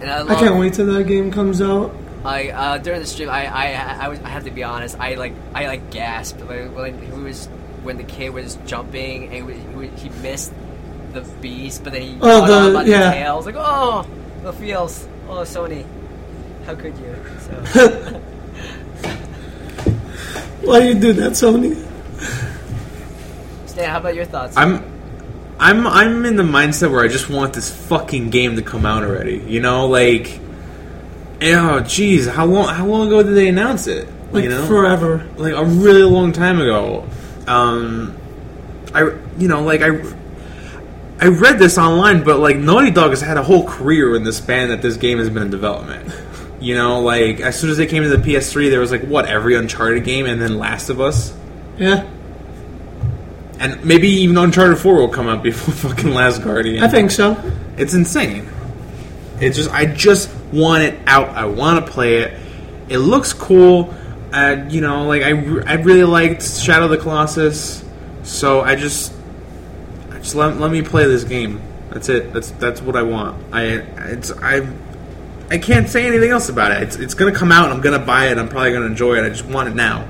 S3: And I,
S1: I can't wait till that game comes out.
S3: I uh, during the stream, I I, I, was, I have to be honest. I like I like gasped like, when he was when the kid was jumping and he, was- he, missed the beast, but then he
S1: Oh,
S3: got
S1: the-
S3: on by the
S1: yeah.
S3: tail. I was like, oh, the feels. Oh, Sony, how could you? So,
S1: Why you do that, Sony?
S3: Stan, how about your thoughts?
S2: I'm I'm I'm in the mindset where I just want this fucking game to come out already. You know, like oh jeez, how long how long ago did they announce it?
S1: Like
S2: you know?
S1: forever.
S2: like a really long time ago. Um I you know, like I I read this online, but like Naughty Dog has had a whole career in the span that this game has been in development. You know, like as soon as they came to the PS3, there was like what every Uncharted game, and then Last of Us.
S1: Yeah.
S2: and maybe even Uncharted Four will come out before fucking Last Guardian.
S1: I think so.
S2: It's insane. It's just I just want it out. I want to play it. It looks cool. Uh, you know, like I, I really liked Shadow of the Colossus, so I just just let, let me play this game. That's it. That's that's what I want. I it's I I can't say anything else about it. It's it's gonna come out. and I'm gonna buy it. I'm probably gonna enjoy it. I just want it now.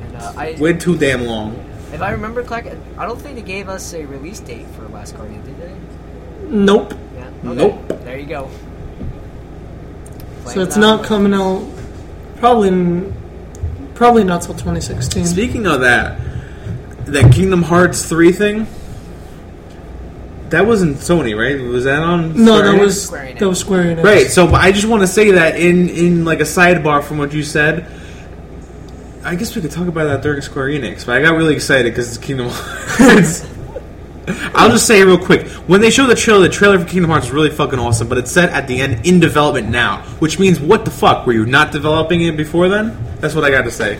S3: And, uh, I,
S2: Wait too damn long.
S3: if I remember correctly, I don't think they gave us a release date for Last Guardian, did they?
S1: Nope.
S3: Yeah.
S2: Nope.
S3: There you go.
S1: So it's not coming out probably in, probably not till 2016.
S2: Speaking of that, that Kingdom Hearts three thing. That wasn't Sony, right? Was that on?
S1: No,
S2: Square
S1: that
S2: Enix?
S1: was
S3: Square Enix.
S1: that was Square Enix.
S2: Right. So, but I just want to say that in in like a sidebar from what you said. I guess we could talk about that during Square Enix, but I got really excited because it's Kingdom Hearts. I'll just say it real quick. When they showed the trailer, the trailer for Kingdom Hearts is really fucking awesome, but it said at the end, in development now, which means what the fuck? Were you not developing it before then? That's what I got to say.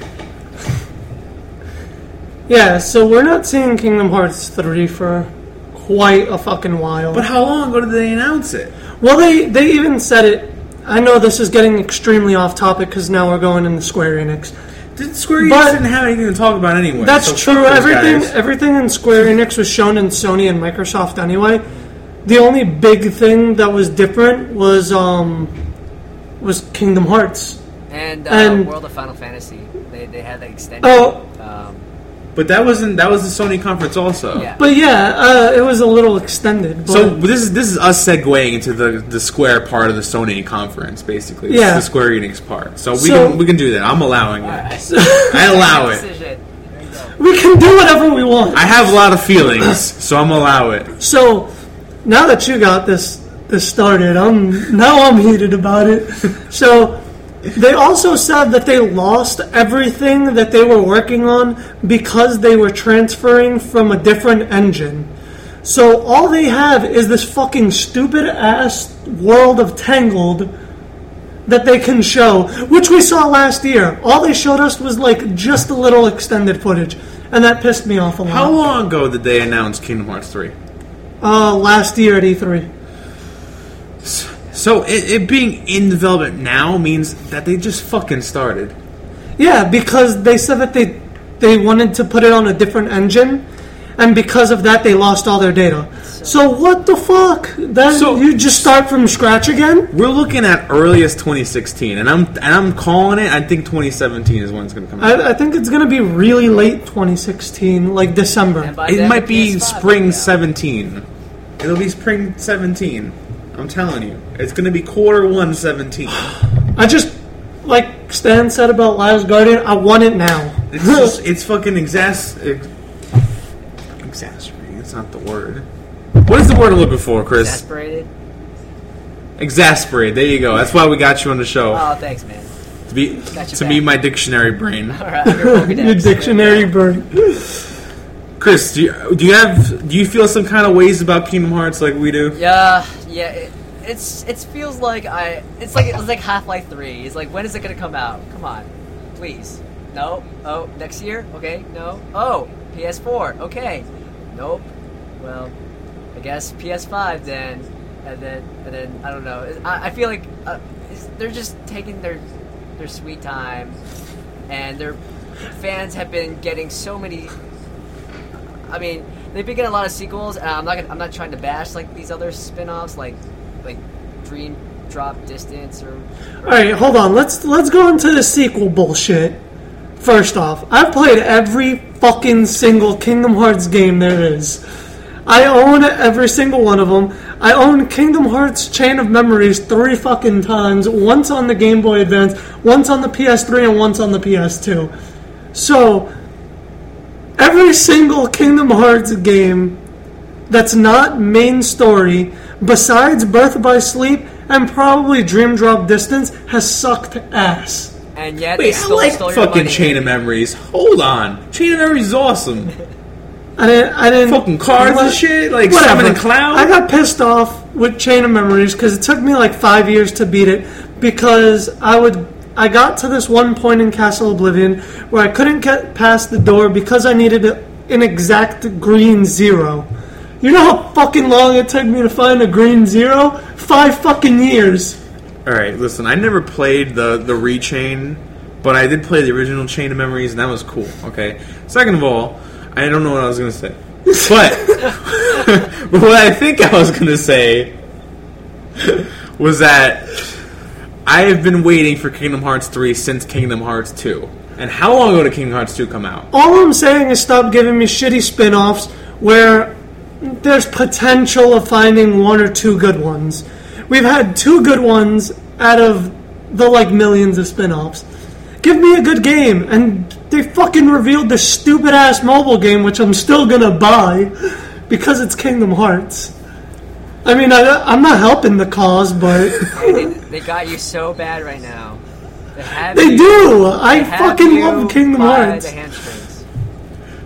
S1: Yeah, so we're not seeing Kingdom Hearts 3 for quite a fucking while.
S2: But how long ago did they announce it?
S1: well, they they even said it. I know this is getting extremely off topic because now we're going into Square Enix.
S2: Did Square Enix
S1: But-
S2: didn't have anything to talk about anyway.
S1: That's
S2: so
S1: true. Everything
S2: guys.
S1: everything in Square Enix was shown in Sony and Microsoft anyway. The only big thing that was different was um was Kingdom Hearts.
S3: And, uh,
S1: and-
S3: World of Final Fantasy. They, they had the extended.
S1: Oh,
S2: But that wasn't that was the Sony conference also.
S3: Yeah.
S1: but yeah, uh, it was a little extended. But
S2: So this is this is us segueing into the the Square part of the Sony conference, basically. This
S1: Yeah.
S2: the Square Enix part. So we
S1: So-
S2: can we can do that. I'm allowing it.
S3: alright.
S2: I allow it.
S3: Decision. There you go.
S1: we can do whatever we want.
S2: I have a lot of feelings, so I'm allow it.
S1: So now that you got this this started, I'm now I'm heated about it. So they also said that they lost everything that they were working on because they were transferring from a different engine. So all they have is this fucking stupid ass world of Tangled that they can show, which we saw last year. All they showed us was like just a little extended footage, and that pissed me off a lot.
S2: How long ago did they announce Kingdom Hearts three?
S1: Uh, last year at E3.
S2: So it, it being in development now means that they just fucking started.
S1: Yeah, because they said that they they wanted to put it on a different engine, and because of that, they lost all their data. So what the fuck? That
S2: So-
S1: you just start from scratch again?
S2: We're looking at earliest 2016, and I'm and I'm calling it. I think 2017 is when it's going to come out.
S1: I, I think it's gonna be really late 2016, like December.
S2: It might be
S3: PS5
S2: spring
S3: will
S2: 17. It'll be spring 17. I'm telling you. It's going to be quarter one seventeen.
S1: I just like Stan said about Last Guardian. I want it now.
S2: It's just, it's fucking exas- ex- exasperating. It's not the word. What is the word I'm looking for, Chris?
S3: Exasperated.
S2: Exasperate. There you go. That's why we got you on the show.
S3: Oh, thanks, man.
S2: to be
S3: got
S2: to
S3: back.
S2: be my dictionary brain.
S3: All right, your
S1: dictionary brain.
S2: Chris, do you, do you have do you feel some kind of ways about Kingdom Hearts like we do?
S3: Yeah, yeah. It, it's it feels like I. It's like it's like Half Life Three. It's like when is it gonna come out? Come on, please. No. Oh, next year. Okay. No. Oh, PS4. Okay. Nope. Well, I guess PS5 then, and then and then I don't know. I, I feel like uh, they're just taking their their sweet time, and their fans have been getting so many I mean, they've been getting a lot of sequels, and I'm not gonna, I'm not trying to bash like these other spin-offs like like Dream Drop Distance or,
S1: All right, hold on. Let's let's go into the sequel bullshit. First off, I've played every fucking single Kingdom Hearts game there is. I own every single one of them. I own Kingdom Hearts Chain of Memories three fucking times. Once on the Game Boy Advance, once on the PS3, and once on the PS2. So, every single Kingdom Hearts game that's not main story, besides Birth by Sleep and probably Dream Drop Distance, has sucked ass.
S3: and yet
S2: Wait,
S3: they
S2: I like
S3: stole your
S2: fucking
S3: money.
S2: Chain of Memories. Hold on, Chain of Memories is awesome.
S1: I didn't. I didn't.
S2: Fucking cars and shit, like
S1: whatever.
S2: Summoning Cloud.
S1: I got pissed off with Chain of Memories because it took me like five years to beat it because I would. I got to this one point in Castle Oblivion where I couldn't get past the door because I needed an exact green zero. You know how fucking long it took me to find a green zero? Five fucking years.
S2: All right, listen. I never played the the rechain, but I did play the original Chain of Memories, and that was cool. Okay. Second of all, I don't know what I was gonna say, but but what I think I was gonna say was that I have been waiting for Kingdom Hearts three since Kingdom Hearts two. And how long ago did Kingdom Hearts two come out?
S1: All I'm saying is stop giving me shitty spin offs where there's potential of finding one or two good ones. We've had two good ones out of the like millions of spin offs. Give me a good game. And they fucking revealed this stupid ass mobile game, which I'm still gonna buy because it's Kingdom Hearts. I mean, I, I'm not helping the cause, but
S3: They, they got you so bad right now. They,
S1: they
S3: you-
S1: do.
S3: they
S1: I fucking
S3: you
S1: love Kingdom Hearts.
S3: The.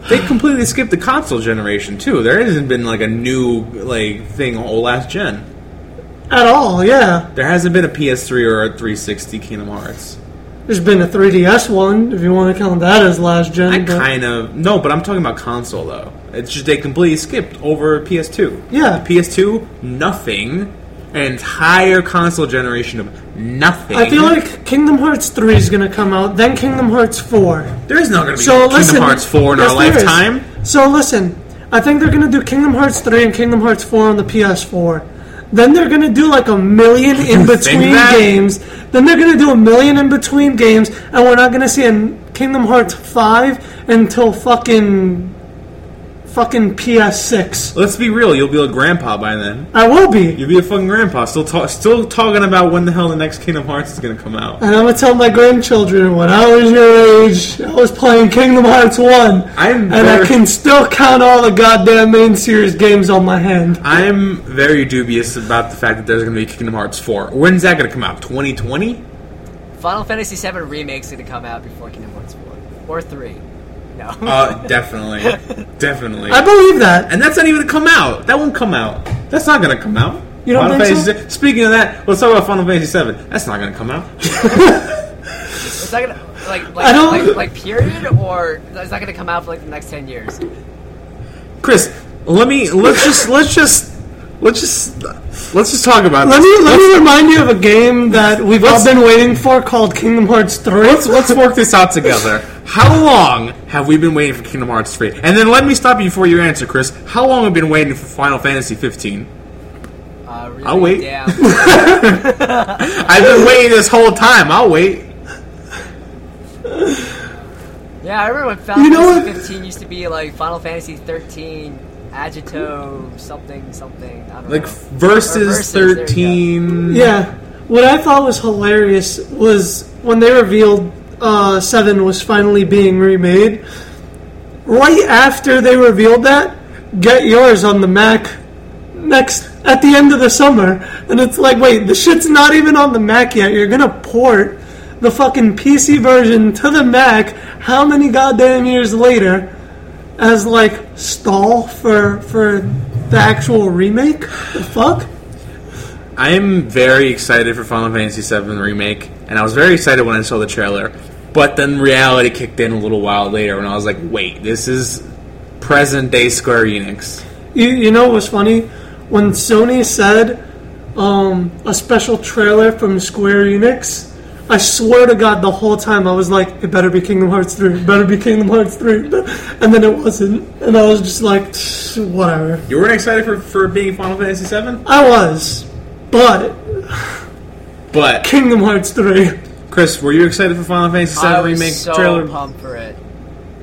S2: They completely skipped the console generation too. There hasn't been like a new like thing all last gen.
S1: At all, yeah.
S2: There hasn't been a PS3 or a 360 Kingdom Hearts.
S1: There's been a 3DS one, if you want to count that as last gen.
S2: I
S1: but-
S2: kind of no, but I'm talking about console though. It's just they completely skipped over PS2.
S1: Yeah.
S2: PS2, nothing. An entire console generation of nothing.
S1: I feel like Kingdom Hearts 3 is going to come out, then Kingdom Hearts 4.
S2: there is not going to be
S1: So
S2: Kingdom
S1: listen,
S2: Hearts 4 in
S1: yes,
S2: our
S1: there is.
S2: lifetime.
S1: So listen, I think they're going to do Kingdom Hearts 3 and Kingdom Hearts 4 on the PS4. Then they're going to do like a million in between games. Then they're going to do a million in between games, and we're not going to see a Kingdom Hearts 5 until fucking fucking PS6.
S2: Let's be real. You'll be a grandpa by then.
S1: I will be.
S2: You'll be a fucking grandpa. Still, ta- still talking about when the hell the next Kingdom Hearts is going to come out.
S1: And I'm gonna tell my grandchildren when I was your age, I was playing Kingdom Hearts 1.
S2: I'm
S1: and I can still count all the goddamn main series games on my hand.
S2: I'm very dubious about the fact that there's going to be Kingdom Hearts 4. When's that going to come out? 2020?
S3: Final Fantasy VII Remake's going to come out before Kingdom Hearts 4. Or 3. No.
S2: Uh, definitely, definitely.
S1: I believe that.
S2: And that's not even to come out. That won't come out. That's not going to come out.
S1: You don't
S2: Final
S1: think
S2: Fantasy
S1: so?
S2: Speaking of that, let's talk about Final Fantasy Seven. That's not going to come out.
S3: It's not gonna like like,
S1: I don't-
S3: like like period or it's not gonna come out for like the next ten years.
S2: Chris, let me let's just let's just let's just let's just talk about
S1: Let
S2: this.
S1: me let me remind you of a game that we've all been waiting for called Kingdom Hearts 3.
S2: Let's let's work this out together. How long have we been waiting for Kingdom Hearts 3? And then let me stop you before you answer, Chris. How long have we been waiting for Final Fantasy 15?
S3: Uh, really
S2: I'll wait.
S3: Damn.
S2: I've been waiting this whole time. I'll wait.
S3: yeah, I remember when Final
S1: You know
S3: Fantasy
S1: what?
S3: 15 used to be like Final Fantasy 13 Agito something something. I don't
S2: Like
S3: know.
S2: versus,
S3: Versus, there you go.
S2: 13.
S1: Yeah. What I thought was hilarious was when they revealed uh, 7 was finally being remade. Right after they revealed that, get yours on the Mac next at the end of the summer. And it's like, wait, the shit's not even on the Mac yet. You're gonna port the fucking PC version to the Mac how many goddamn years later as like stall for for the actual remake? The fuck?
S2: I'm very excited for Final Fantasy VII Remake, and I was very excited when I saw the trailer. But then reality kicked in a little while later, and I was like, wait, this is present day Square Enix.
S1: You, you know what was funny? When Sony said um, a special trailer from Square Enix, I swear to God, the whole time I was like, it better be Kingdom Hearts 3, it better be Kingdom Hearts 3. And then it wasn't. And I was just like, whatever.
S2: You weren't excited for, for being Final Fantasy 7?
S1: I was. But
S2: But,
S1: Kingdom Hearts 3.
S2: Chris, were you excited for Final Fantasy VII
S3: I was
S2: Remake
S3: so
S2: trailer?
S3: pumped for it.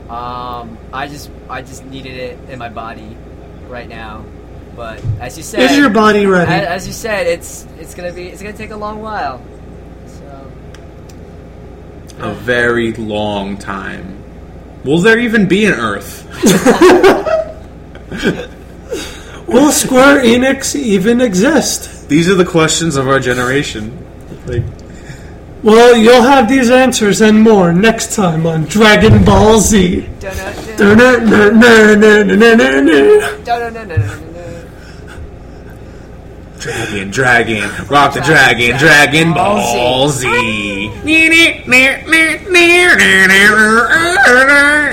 S3: Um, I just I just needed it in my body right now. But as you said,
S1: Is your body
S3: a-
S1: ready?
S3: As you said, it's it's gonna be it's gonna take a long while. So
S2: A very long time. Will there even be an Earth?
S1: Will Square Enix even exist?
S2: These are the questions of our generation. Like,
S1: Well, you'll have these answers and more next time on Dragon Ball Z.
S3: Dun-dun-dun.
S2: Dragon, dragon, rock the dragon, Dragon Ball Z.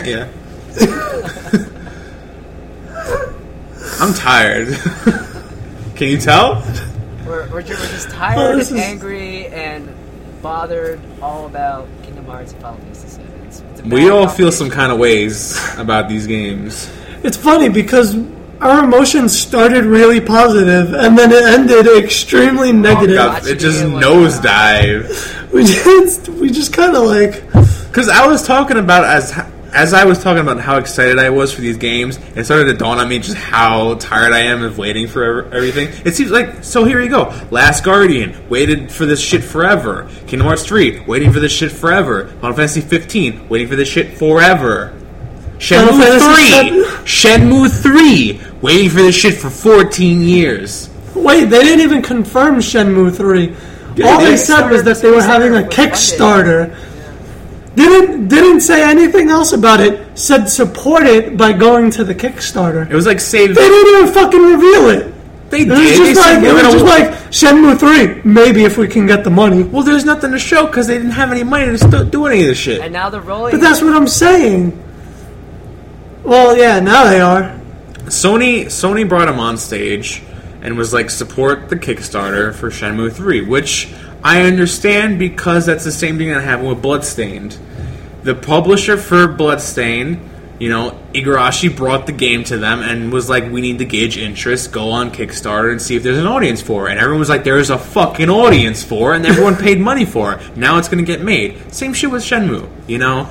S2: Yeah. I'm tired. Can you tell?
S3: We're, we're, we're just tired
S1: this
S3: and
S1: is-
S3: angry and bothered all about Kingdom Hearts and Final Fantasy VII. It's, it's a
S2: We all feel some kind of ways about these games.
S1: It's funny because our emotions started really positive and then it ended extremely oh, negative.
S2: God, it just
S3: Watching it,
S2: nosedive.
S1: we just we just kind of like
S2: Because I was talking about as as I was talking about how excited I was for these games, it started to dawn on me just how tired I am of waiting for everything. It seems like so. Here you go. Last Guardian waited for this shit forever. Kingdom Hearts three waiting for this shit forever. Final Fantasy fifteen waiting for this shit forever.
S1: Final
S2: Shenmue
S1: Fantasy
S2: three, Shenmue three waiting for this shit for fourteen years.
S1: wait. They didn't even confirm Shenmue three.
S2: Yeah,
S1: All
S2: they
S1: they said was that they were having a
S3: was funded.
S1: Kickstarter. Didn't didn't say anything else about it. Said support it by going to the Kickstarter.
S2: It was like save.
S1: They didn't even fucking reveal it.
S2: They
S1: It
S2: did.
S1: was
S2: They
S1: just
S2: said
S1: like it was
S2: gonna-
S1: just like Shenmue three. Maybe if we can get the money.
S2: well, there's nothing to show because they didn't have any money to st- do any of this shit.
S3: And now they're rolling.
S1: But that's what I'm saying. Well, yeah, now they are.
S2: Sony Sony brought him on stage and was like support the Kickstarter for Shenmue 3, which I understand because that's the same thing that happened with Bloodstained. The publisher for Bloodstained, you know, Igarashi brought the game to them and was like, "We need to gauge interest. Go on Kickstarter and see if there's an audience for it." And everyone was like, "There's a fucking audience for it," and everyone paid money for it. Now it's going to get made. Same shit with Shenmue, you know.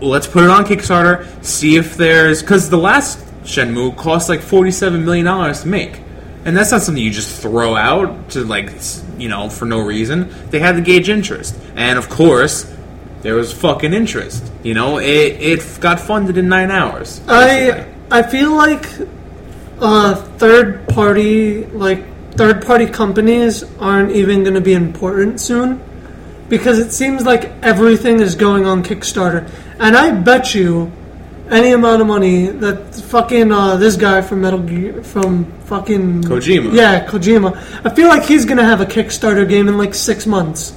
S2: Let's put it on Kickstarter. See if there's because the last Shenmue cost like forty-seven million dollars to make, and that's not something you just throw out to like you know for no reason. They had to gauge interest, and of course, there was fucking interest. You know, it it got funded in nine hours.
S1: I. I feel like uh, third party like third party companies aren't even going to be important soon because it seems like everything is going on Kickstarter, and I bet you any amount of money that fucking uh, this guy from Metal Gear from fucking
S2: Kojima.
S1: yeah Kojima. I feel like he's going to have a Kickstarter game in like six months.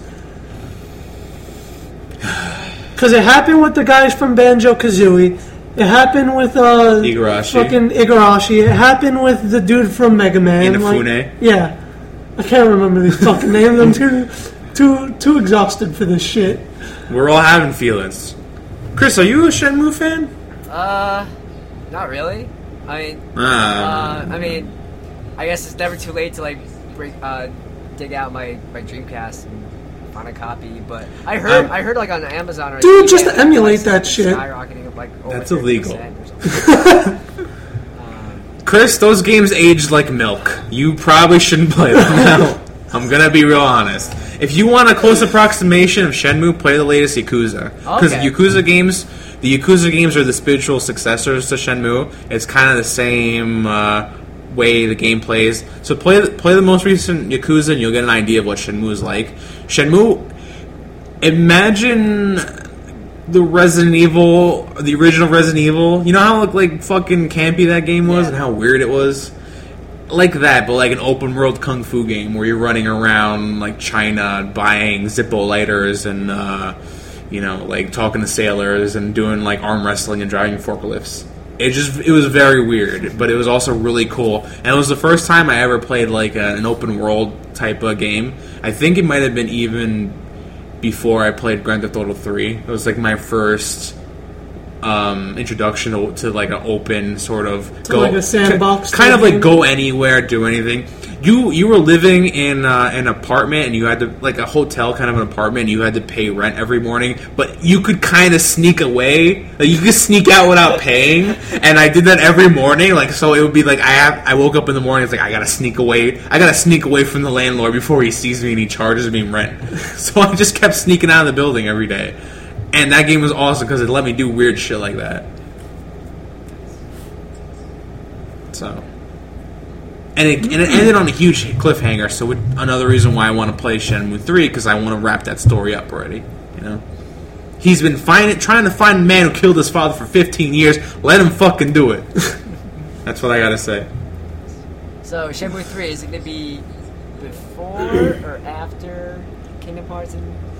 S1: Because it happened with the guys from Banjo Kazooie. It happened with uh,
S2: Igarashi.
S1: fucking Igarashi. It happened with the dude from Mega Man.
S2: Inafune.
S1: Like, yeah, I can't remember these fucking names. I'm too too too exhausted for this shit.
S2: We're all having feelings. Chris, are you a Shenmue fan?
S3: Uh, not really. I mean,
S2: Ah.
S3: uh, I mean, I guess it's never too late to like break, uh, dig out my, my Dreamcast and find a copy. But I heard
S2: Um,
S3: I heard like on Amazon or
S1: Dude,
S3: eBay,
S1: just
S3: like,
S1: emulate
S3: prices
S1: that shit.
S3: Skyrocketing up like over
S2: That's illegal.
S3: 30% or something.
S2: Chris, those games aged like milk. You probably shouldn't play them now. I'm gonna be real honest. If you want a close approximation of Shenmue, play the latest Yakuza. Because
S3: Okay.
S2: Yakuza games, the Yakuza games are the spiritual successors to Shenmue. It's kind of the same uh, way the game plays. So play the, play the most recent Yakuza, and you'll get an idea of what Shenmue is like. Shenmue, imagine the Resident Evil, the original Resident Evil. You know how like fucking campy that game was
S3: Yeah.
S2: and how weird it was. Like that, but like an open world kung fu game where you're running around like China, buying Zippo lighters and uh, you know like talking to sailors and doing like arm wrestling and driving forklifts. It just it was very weird, but it was also really cool. And it was the first time I ever played like a, an open world type of game. I think it might have been even before I played Grand Theft Auto 3. It was like my first um, introduction to, to like an open sort of
S1: To like a sandbox
S2: ki- kind of like go anywhere, do anything. You you were living in uh, an apartment and you had to like a hotel kind of an apartment. And you had to pay rent every morning, but you could kind of sneak away. Like you could sneak out without paying. And I did that every morning. Like so, it would be like I have. I woke up in the morning. It's like I gotta sneak away. I gotta sneak away from the landlord before he sees me and he charges me rent. So I just kept sneaking out of the building every day. And that game was awesome because it let me do weird shit like that. So, and it, and it ended on a huge cliffhanger. So it, another reason why I want to play Shenmue three because I want to wrap that story up already. You know, he's been find, trying to find a man who killed his father for 15 years. Let him fucking do it. That's what I gotta say.
S3: So Shenmue three is it gonna be before or after Kingdom Hearts and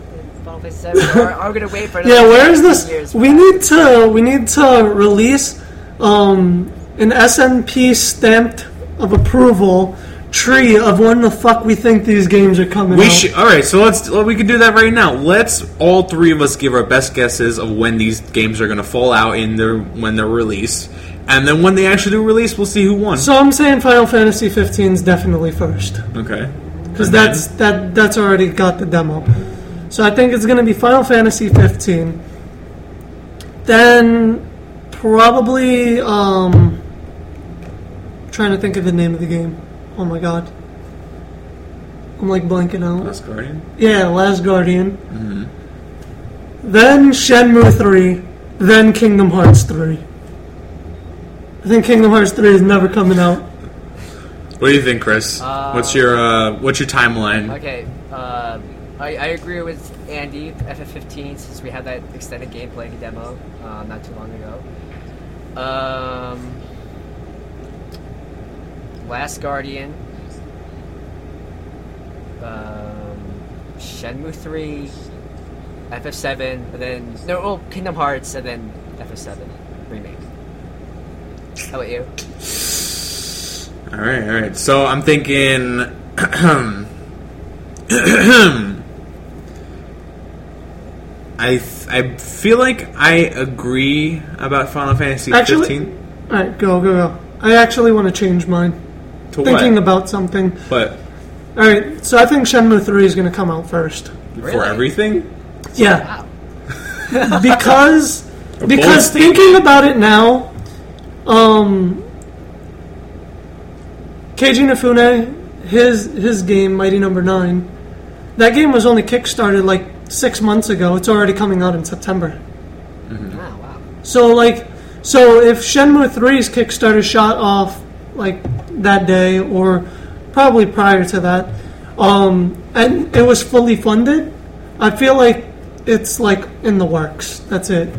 S3: Final Fantasy Seven, or are we gonna wait for another
S1: Yeah, where is this?
S3: years
S1: We
S3: for
S1: need to we need to release um, an SNP stamped of approval tree of when the fuck we think these games are coming
S2: We
S1: out.
S2: should. All right, so let's. Well, we can do that right now. Let's all three of us give our best guesses of when these games are going to fall out in their when they're released, and then when they actually do release, we'll see who won.
S1: So I'm saying Final Fantasy 15 is definitely first
S2: okay.
S1: because that's that that's already got the demo. So I think it's going to be Final Fantasy 15. Then probably um trying to think of the name of the game. Oh my god. I'm like blanking out.
S2: Last Guardian.
S1: Yeah, Last Guardian. Then Shenmue 3. Then Kingdom Hearts 3. I think Kingdom Hearts 3 is never coming out.
S2: What do you think, Chris?
S3: Uh,
S2: what's your uh, what's your timeline?
S3: Okay, uh, I, I agree with Andy, FF15, since we had that extended gameplay demo uh, not too long ago. Um, Last Guardian, um, Shenmue 3, FF7, and then, no, well, Kingdom Hearts, and then FF7 remake. How about you?
S2: All right, all right. So I'm thinking. I th- I feel like I agree about Final Fantasy
S1: Actually-
S2: 15.
S1: Alright, go, go, go. I actually want to change mine.
S2: To
S1: Thinking
S2: what?
S1: about something.
S2: but
S1: Alright, so I think Shenmue 3 is going to come out first.
S2: for
S3: Really?
S2: everything.
S1: Yeah.
S3: Wow.
S1: because because
S2: bold
S1: thinking about it now, um, Keiji Inafune, his his game Mighty Number Nine, that game was only kickstarted like six months ago. It's already coming out in September.
S3: Oh, wow.
S1: So like, so if Shenmue 3's Kickstarter shot off like that day or probably prior to that, um, and it was fully funded, I feel like it's like in the works. That's it.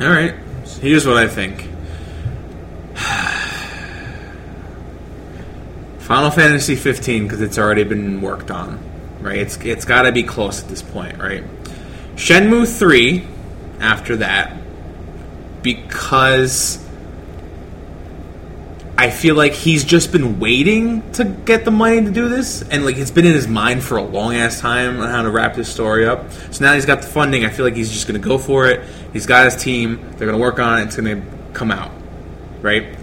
S2: All right. Here's what I think. Final Fantasy 15 because it's already been worked on, right? It's it's got to be close at this point, right? Shenmue 3 after that because I feel like he's just been waiting to get the money to do this, and like it's been in his mind for a long ass time on how to wrap this story up. So now he's got the funding. I feel like he's just going to go for it. He's got his team. They're going to work on it. It's going to come out, right?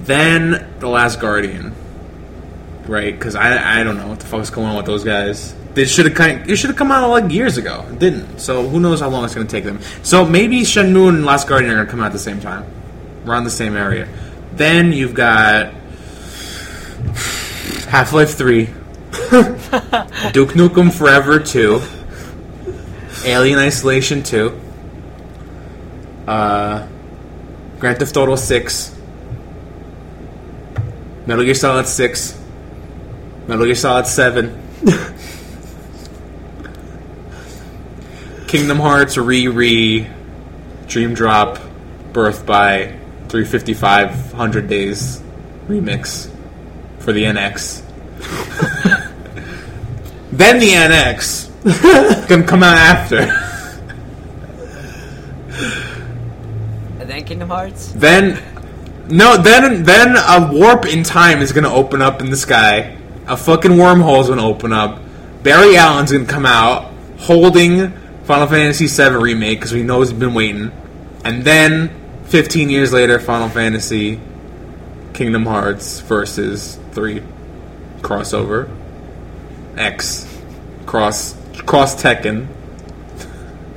S2: Then the Last Guardian, right? Because I I don't know what the fuck's going on with those guys. They should have kind. It should have come out like years ago. It didn't. So who knows how long it's going to take them. So maybe Shenmue and Last Guardian are going to come out at the same time, around the same area. Then you've got Half Life Three, Duke Nukem Forever Two, Alien Isolation Two, uh, Grand Theft Auto Six, Metal Gear Solid Six, Metal Gear Solid Seven. Kingdom Hearts re re Dream Drop Birth by 355 100 Days remix for the NX. then the NX gonna come out after.
S3: And then Kingdom Hearts?
S2: Then no, then then a warp in time is gonna open up in the sky. A fucking wormhole's gonna open up. Barry Allen's gonna come out holding Final Fantasy VII remake because we know he's been waiting. And then 15 years later, Final Fantasy Kingdom Hearts versus three crossover X cross cross Tekken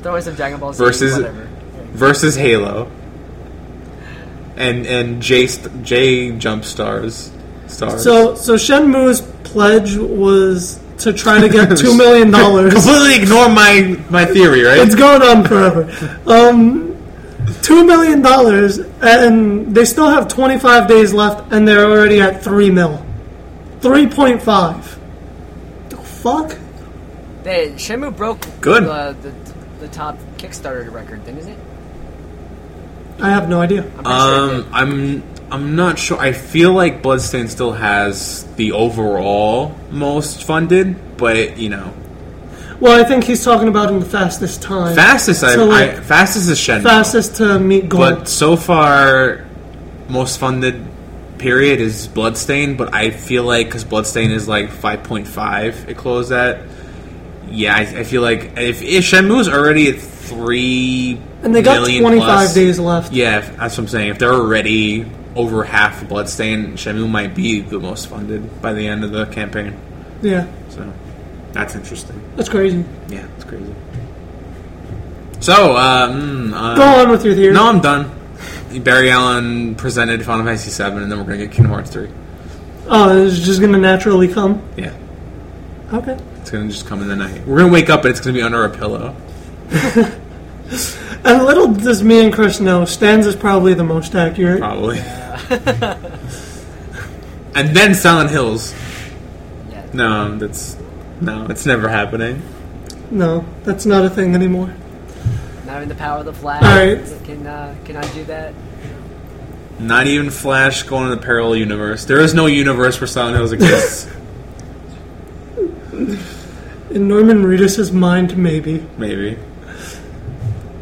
S3: Throw in some Dragon Ball Z,
S2: Versus-
S3: whatever.
S2: versus Halo. And and J J jump stars stars.
S1: So so Shenmue's pledge was to try to get two million dollars.
S2: completely ignore my my theory, right?
S1: It's going on forever. Um, two million dollars, and they still have twenty five days left, and they're already at three mil, three point five. The fuck?
S3: They, Shenmue broke
S2: Good.
S3: Uh, the, the top Kickstarter record, didn't it?
S1: I have no idea.
S3: I'm pretty sure
S2: Um. I'm I'm not sure. I feel like Bloodstained still has the overall most funded, but you know,
S1: Well, I think he's talking about in the fastest time.
S2: fastest I,
S1: So, like,
S2: I fastest is Shenmue,
S1: fastest to meet goal.
S2: but so far, most funded period is Bloodstain, but I feel like because Bloodstain is like 5.5, it closed at. Yeah, I, I feel like if, if Shenmue's already at three
S1: And they got 25
S2: plus-
S1: days left.
S2: Yeah, that's what I'm saying. If they're already over half Bloodstain, Shenmue might be the most funded by the end of the campaign.
S1: Yeah,
S2: So that's interesting.
S1: that's crazy.
S2: Yeah, it's crazy. So, uh, mm, uh,
S1: Go on with your theory.
S2: No, I'm done. Barry Allen presented Final Fantasy VII, and then we're gonna get Kingdom Hearts 3.
S1: Oh, it's just gonna naturally come.
S2: Yeah,
S1: Okay.
S2: it's gonna just come in the night. We're gonna wake up, and it's gonna be under a pillow.
S1: And little does me and Chris know, Stans is probably the most accurate.
S2: Probably. and then Silent Hills.
S3: Yeah.
S2: No, that's no, it's never happening.
S1: No, that's not a thing anymore.
S3: Not in the power of the flag,
S1: Alright.
S3: can uh, can I do that?
S2: Not even Flash going in the parallel universe. There is no universe where Silent Hills exists.
S1: In Norman Reedus' mind, maybe.
S2: Maybe.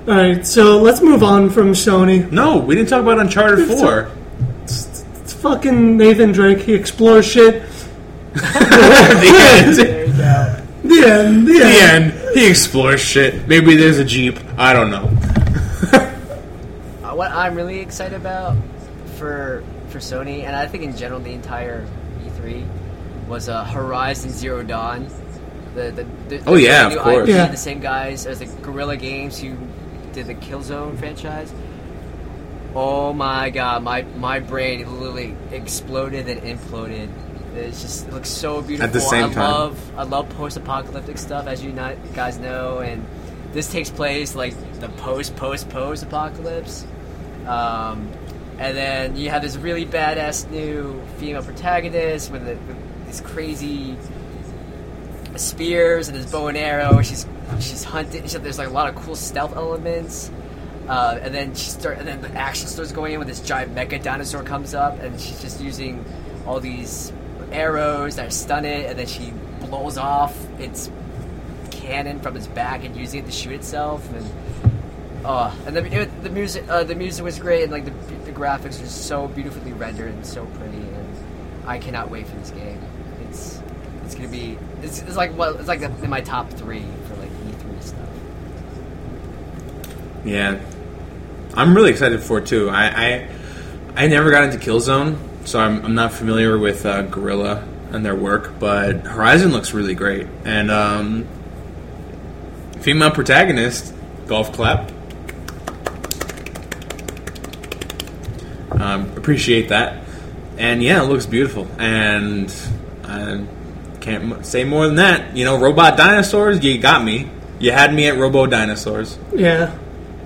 S1: Alright, so let's move on from Sony.
S2: No, we didn't talk about Uncharted
S1: It's
S2: Four.
S1: It's fucking Nathan Drake. He explores shit.
S2: the end.
S3: There you go.
S1: The end. The
S2: the
S1: end.
S2: end. He explores shit. Maybe there's a jeep. I don't know.
S3: Uh, what I'm really excited about for for Sony, and I think in general the entire E3, was uh, Horizon Zero Dawn. The, the, the,
S2: Oh,
S3: the
S2: yeah,
S3: new
S2: of course.
S3: IP,
S1: Yeah.
S3: the same guys as the Guerrilla Games who did the Killzone franchise. Oh my god, my my brain literally exploded and imploded. It's just it looks so beautiful.
S2: At the same
S3: I
S2: time.
S3: love I love post-apocalyptic stuff, as you not, guys know, and this takes place like the post post post apocalypse. Um, and then you have this really badass new female protagonist with, the, with these crazy spears and his bow and arrow. She's she's hunting. She, there's like a lot of cool stealth elements. Uh, and then she start, and then the action starts going in when this giant mecha dinosaur comes up, and she's just using all these arrows that stun it, and then she blows off its cannon from its back and using it to shoot itself. And oh, and the it, the music, uh, the music was great, and like the, the graphics were so beautifully rendered and so pretty, and I cannot wait for this game. It's it's gonna be it's, it's like what it's like in my top three for like E3 stuff.
S2: Yeah, I'm really excited for it too. I I, I never got into Killzone, so I'm, I'm not familiar with uh, Guerrilla and their work. But Horizon looks really great, and um, female protagonist, golf clap. Um, appreciate that, and yeah, it looks beautiful, and I can't m- say more than that. You know, robot dinosaurs, you got me. You had me at Robo Dinosaurs.
S1: Yeah.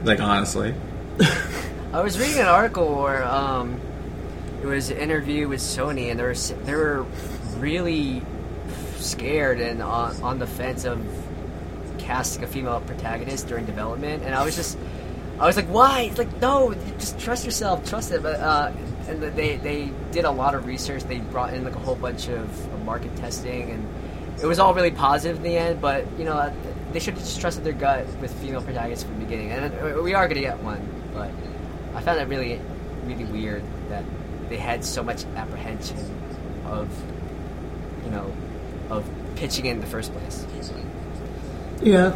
S2: Like honestly,
S3: I was reading an article where um, it was an interview with Sony, and they were they were really scared and on, on the fence of casting a female protagonist during development. And I was just, I was like, why? It's like, no, just trust yourself, trust it. But uh, and they they did a lot of research. They brought in like a whole bunch of, market testing, and it was all really positive in the end. But you know, they should have just trusted their gut with female protagonists from the beginning. And we are gonna get one, but I found it really, really weird that they had so much apprehension of, you know, of pitching in the first place.
S1: Yeah.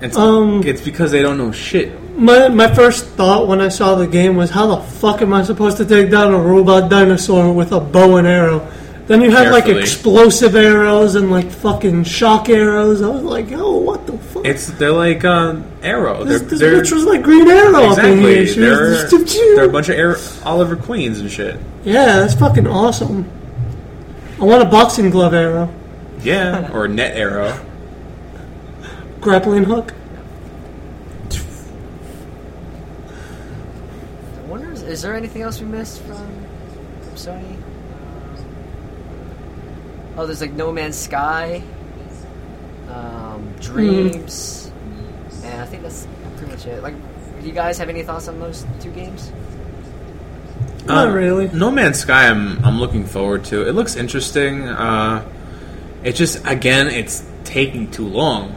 S2: it's
S1: Um,
S2: it's because they don't know shit.
S1: My my first thought when I saw the game was, how the fuck am I supposed to take down a robot dinosaur with a bow and arrow? Then you have like explosive arrows and like fucking shock arrows. I was like, oh, what the fuck?
S2: It's they're like uh, Arrow. They're,
S1: this this
S2: they're
S1: bitch was like Green Arrow up in
S2: exactly
S1: here. She
S2: they're,
S1: was just,
S2: they're a bunch of Air, Oliver Queens and shit.
S1: yeah, that's fucking awesome. I want a boxing glove arrow,
S2: Yeah, or Net Arrow.
S1: grappling hook.
S3: I wonder, is, is there anything else we missed from, from Sony? Oh, there's like No Man's Sky, um, Dreams, and I think that's pretty much it. Like, do you guys have any thoughts on those two games?
S1: Not
S2: Um,
S1: really.
S2: No Man's Sky. I'm I'm looking forward to. It looks interesting. Uh, it just again, it's taking too long.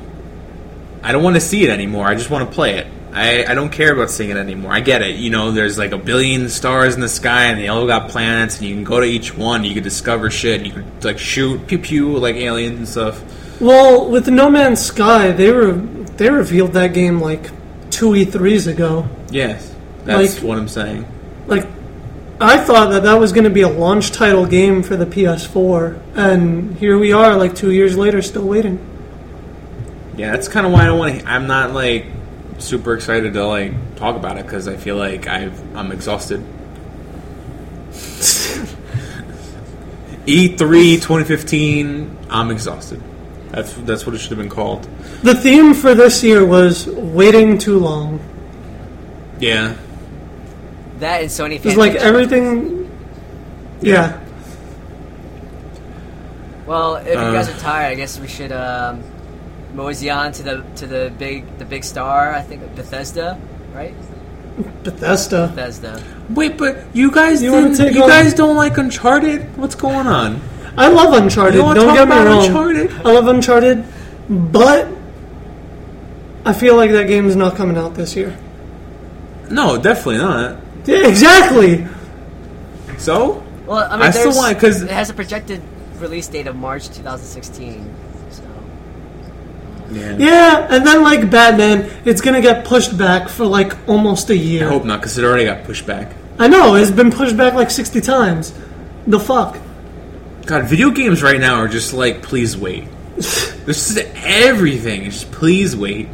S2: I don't want to see it anymore. I just want to play it. I, I don't care about seeing it anymore. I get it. You know, there's like a billion stars in the sky, and they all got planets, and you can go to each one. You can discover shit. And you can like shoot pew pew like aliens and stuff.
S1: Well, with No Man's Sky, they were they revealed that game like two E3s ago.
S2: Yes, that's
S1: Like-
S2: what I'm saying.
S1: Like, I thought that that was going to be a launch title game for the PS4, and here we are, like two years later, still waiting.
S2: Yeah, that's kind of why I don't want to. I'm not like super excited to like talk about it because I feel like I've I'm exhausted. E E3 2015. I'm exhausted. That's that's what it should have been called.
S1: The theme for this year was waiting too long.
S2: Yeah,
S3: That and Sony.
S1: It's like everything. Yeah.
S3: Well, if you
S2: Uh.
S3: guys are tired, I guess we should um, mosey on to the to the big the big star. I think Bethesda, right?
S1: Bethesda.
S3: Bethesda.
S2: Wait, but you guys
S1: You
S2: didn't- you guys don't like Uncharted? What's going on?
S1: I love Uncharted.
S2: You wanna
S1: Don't
S2: talk
S1: get me
S2: about
S1: wrong.
S2: Uncharted?
S1: I love Uncharted, but I feel like that game is not coming out this year.
S2: No, definitely not.
S1: Yeah, exactly.
S2: So
S3: Well, I mean,
S2: I still
S3: there's-
S2: want it 'cause-
S3: it has a projected release date of March 2016. So
S2: yeah,
S1: Yeah, and then like Batman, it's gonna get pushed back for like almost a year.
S2: I hope not because it already got pushed back.
S1: I know it's been pushed back like sixty times. The fuck.
S2: God, video games right now are just like, please wait. this is everything. It's just please wait.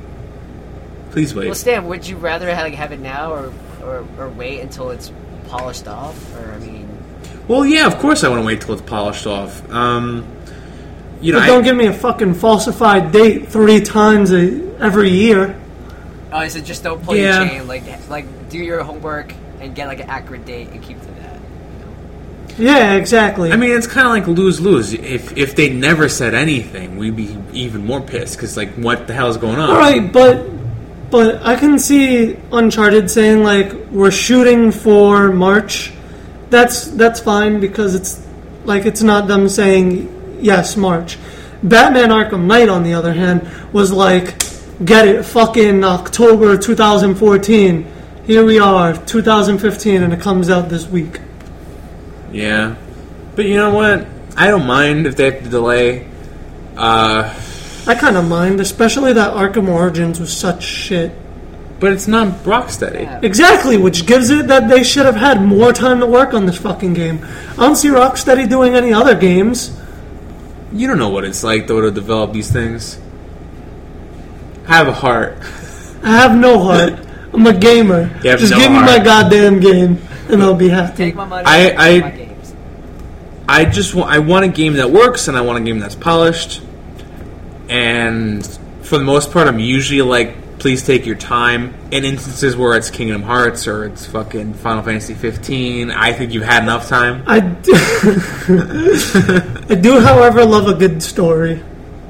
S2: Please wait.
S3: Well, Stan, would you rather have, like, have it now or, or or wait until it's polished off? Or I mean,
S2: Well, yeah, of course I want to wait till it's polished off. Um, you know,
S1: But don't give me a fucking falsified date three times a, every year.
S3: oh, is it just don't pull
S2: Yeah.
S3: your chain? Like like do your homework and get like an accurate date and keep to that.
S1: Yeah, exactly.
S2: I mean, it's kind of like lose lose. If if they never said anything, we'd be even more pissed because like, what the hell is going on?
S1: Right, but but I can see Uncharted saying like we're shooting for March. That's that's fine because it's like it's not them saying yes March. Batman Arkham Knight, on the other hand, was like get it fucking October 2014. Here we are, 2015, and it comes out this week.
S2: Yeah, but you know what? I don't mind if they have to delay. Uh,
S1: I kind of mind, especially that Arkham Origins was such shit.
S2: but it's not Rocksteady.
S3: Yeah.
S1: Exactly, which gives it that they should have had more time to work on this fucking game. I don't see Rocksteady doing any other games.
S2: You don't know what it's like though to develop these things. I have a heart.
S1: I have no heart. I'm a gamer.
S2: You have
S1: Just
S2: no
S1: give me my goddamn game, and I'll be happy.
S3: Take my money.
S2: I- I-
S3: my games.
S2: I just want I want a game that works and I want a game that's polished. And for the most part, I'm usually like, please take your time. In instances where it's Kingdom Hearts or it's fucking Final Fantasy 15, I think you've had enough time.
S1: I do, I do, however, love a good story.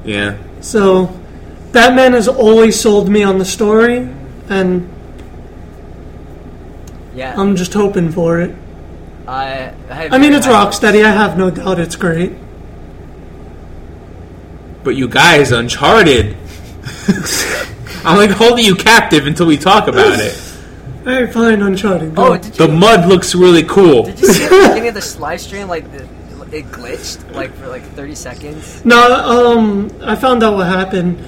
S2: Yeah.
S1: So, Batman has always sold me on the story, and
S3: Yeah.
S1: I'm just hoping for it.
S3: I. I,
S1: I mean, it's Rocksteady. I have no doubt it's great.
S2: But you guys, Uncharted. I'm like holding you captive until we talk about it.
S1: Alright, fine, Uncharted. Go.
S3: Oh, did you
S2: The mud looks really cool.
S3: did you see at the beginning of this live stream like the, it glitched like for like 30 seconds?
S1: No, um, I found out what happened.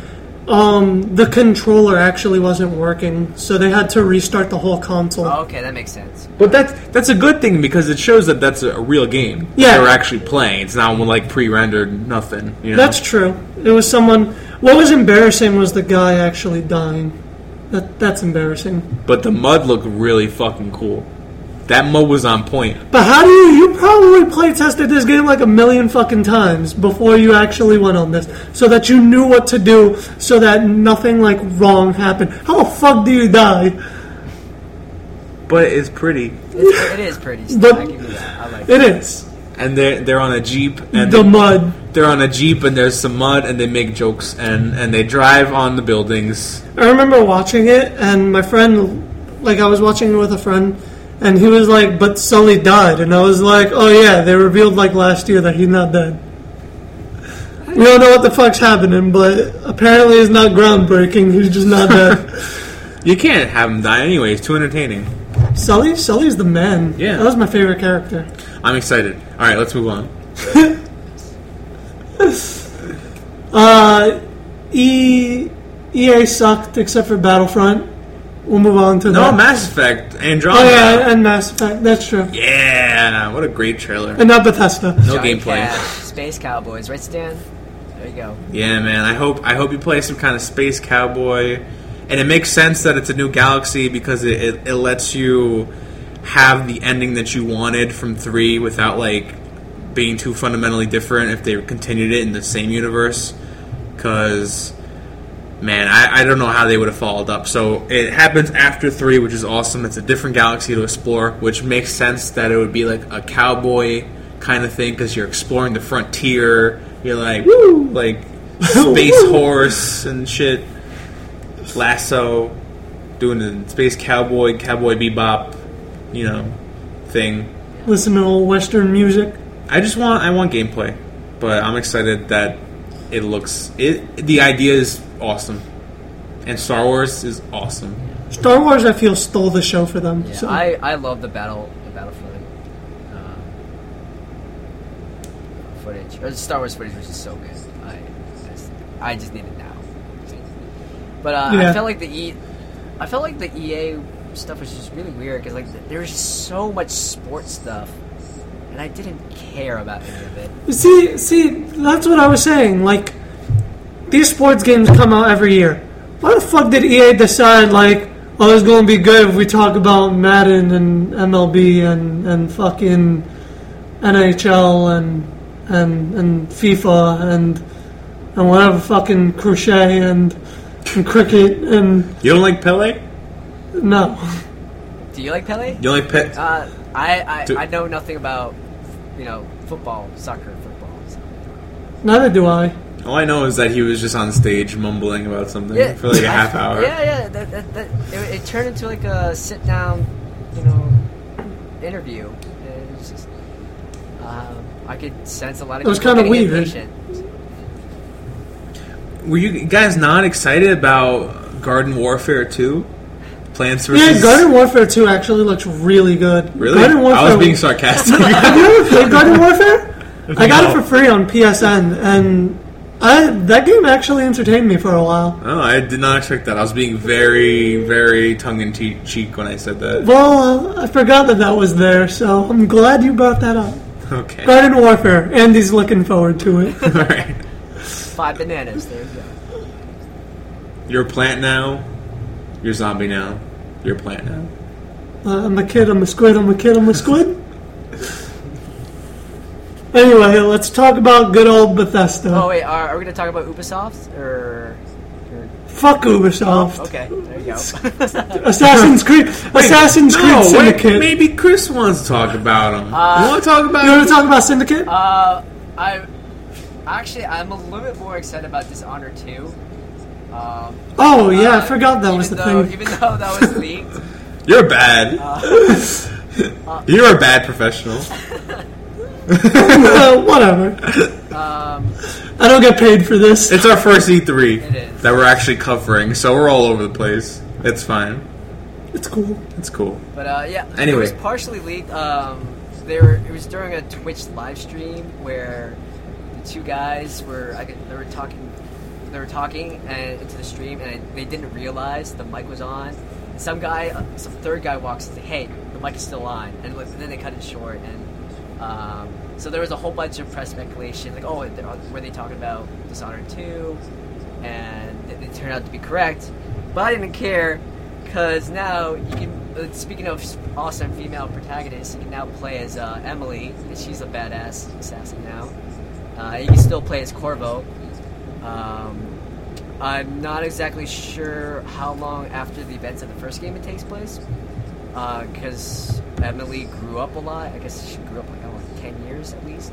S1: Um, the controller actually wasn't working, so they had to restart the whole console.
S3: Oh, okay, that makes sense.
S2: But that's that's a good thing because it shows that that's a real game.
S1: Yeah.
S2: They're actually playing. It's not like pre-rendered nothing. You know?
S1: That's true. It was someone. What was embarrassing was the guy actually dying. That that's embarrassing.
S2: But the mud looked really fucking cool. That mud was on point.
S1: But how do you? You probably play tested this game like a million fucking times before you actually went on this, so that you knew what to do, so that nothing like wrong happened. How the fuck do you die?
S2: But it's pretty.
S3: It's, it is pretty. Still,
S1: But-
S3: I give you that. I like
S1: It is
S2: And they're they're on a jeep and
S1: the
S2: they,
S1: mud.
S2: they're on a jeep and there's some mud and they make jokes and and they drive on the buildings.
S1: I remember watching it, and my friend, like, I was watching it with a friend, and he was like, "But Sully died," and I was like, "Oh yeah, they revealed like last year that he's not dead." We don't know what the fuck's happening, but apparently it's not groundbreaking. He's just not dead.
S2: You can't have him die anyway. He's too entertaining.
S1: Sully, Sully's the man.
S2: Yeah.
S1: that was my favorite character.
S2: I'm excited. All right, let's move on.
S1: Uh, E EA sucked except for Battlefront. We'll move on to
S2: No,
S1: that.
S2: Mass Effect, Andromeda.
S1: Oh yeah, and Mass Effect. That's true.
S2: Yeah, what a great trailer.
S1: And not Bethesda.
S2: No
S3: Johnny
S2: gameplay.
S3: Cash, Space Cowboys, right, Stan? There you go.
S2: Yeah, man. I hope I hope you play some kind of space cowboy, and it makes sense that it's a new galaxy because it, it, it lets you have the ending that you wanted from three without like being too fundamentally different if they continued it in the same universe. Because man, I, I don't know how they would have followed up. So it happens after three, which is awesome. It's a different galaxy to explore, which makes sense that it would be like a cowboy kind of thing because you're exploring the frontier. You're like woo, like space horse and shit. Lasso, doing the space cowboy, cowboy bebop, you know, thing.
S1: Listen to old Western music.
S2: I just want I want gameplay, but I'm excited that it looks it. The idea is awesome, and Star Wars is awesome.
S1: Star Wars, I feel, stole the show for them.
S3: Yeah,
S1: so.
S3: I, I love the battle the Battlefront um, footage. Or the Star Wars footage was just so good. I I just, I just need it now. But uh,
S1: Yeah.
S3: I felt like the E, I felt like the EA stuff was just really weird because like th- there was just so much sports stuff, and I didn't care about any of it.
S1: See, see, that's what I was saying. Like, these sports games come out every year. Why the fuck did EA decide, like, oh, it's gonna be good if we talk about Madden and MLB and, and fucking NHL and and and FIFA and and whatever fucking crochet and and cricket and
S2: You don't like Pele?
S1: no.
S3: Do you like Pele?
S2: You don't like Pe-
S3: Uh, I I,
S2: Do-
S3: I know nothing about you know football, soccer, football. So.
S1: Neither do I.
S2: All I know is that he was just on stage mumbling about something
S3: Yeah,
S2: for like a
S3: I-
S2: half hour.
S3: Yeah, yeah. That, that, that, it, it turned into like a sit down, you know, interview. It was just, um, I could sense a lot of.
S1: It was kinda weird.
S3: impatient.
S2: Were you guys not excited about Garden Warfare 2? Plants
S1: Yeah. Garden Warfare 2 actually looks really good.
S2: Really?
S1: Garden Warfare
S2: I was being sarcastic.
S1: Have you ever played Garden Warfare? I got it for free on PSN, and I, that game actually entertained me for a while.
S2: oh, I did not expect that. I was being very, very tongue in cheek when I said that.
S1: Well, uh, I forgot that that was there, so I'm glad you brought that up.
S2: Okay.
S1: Garden Warfare. Andy's looking forward to it.
S2: All right.
S3: Five bananas. There you go.
S2: You're a plant now. You're a zombie now. You're a plant now.
S1: Uh, I'm a kid, I'm a squid, I'm a kid, I'm a squid. anyway, let's talk about good old Bethesda.
S3: Oh wait, are, are we gonna talk about Ubisoft or? or
S1: Fuck Ubisoft.
S3: okay, there you go.
S1: Assassin's Creed. Assassin's Creed
S2: No, wait,
S1: Syndicate.
S2: maybe Chris wants to talk about them.
S3: Uh,
S2: you want to talk about
S1: You want to talk about Syndicate?
S3: uh, I actually I'm a little bit more excited about Dishonored 2. Um,
S1: oh yeah, I
S3: uh,
S1: forgot that was the
S3: even though,
S1: thing.
S3: Even though that was leaked,
S2: You're bad.
S3: uh,
S2: You're a bad professional.
S1: Uh, whatever.
S3: um,
S1: I don't get paid for this.
S2: It's our first E3
S3: It is.
S2: that we're actually covering, so we're all over the place. It's fine.
S1: It's cool.
S2: It's cool.
S3: but uh, yeah,
S2: Anyway.
S3: it was partially leaked. Um, they were, it was during a Twitch live stream where the two guys were I could, they were talking they were talking and into the stream and they didn't realize the mic was on. Some guy, uh, some third guy walks and says, "Hey, the mic is still on," and then they cut it short. And um, so there was a whole bunch of press speculation, like, "Oh, were they talking about Dishonored 2?" And it, it turned out to be correct, but I didn't care because now you can. Uh, speaking of awesome female protagonists, you can now play as uh, Emily, and she's a badass assassin now. Uh, you can still play as Corvo. Um, I'm not exactly sure how long after the events of the first game it takes place, because Emily grew up a lot. I guess she grew up like I don't know, ten years at least.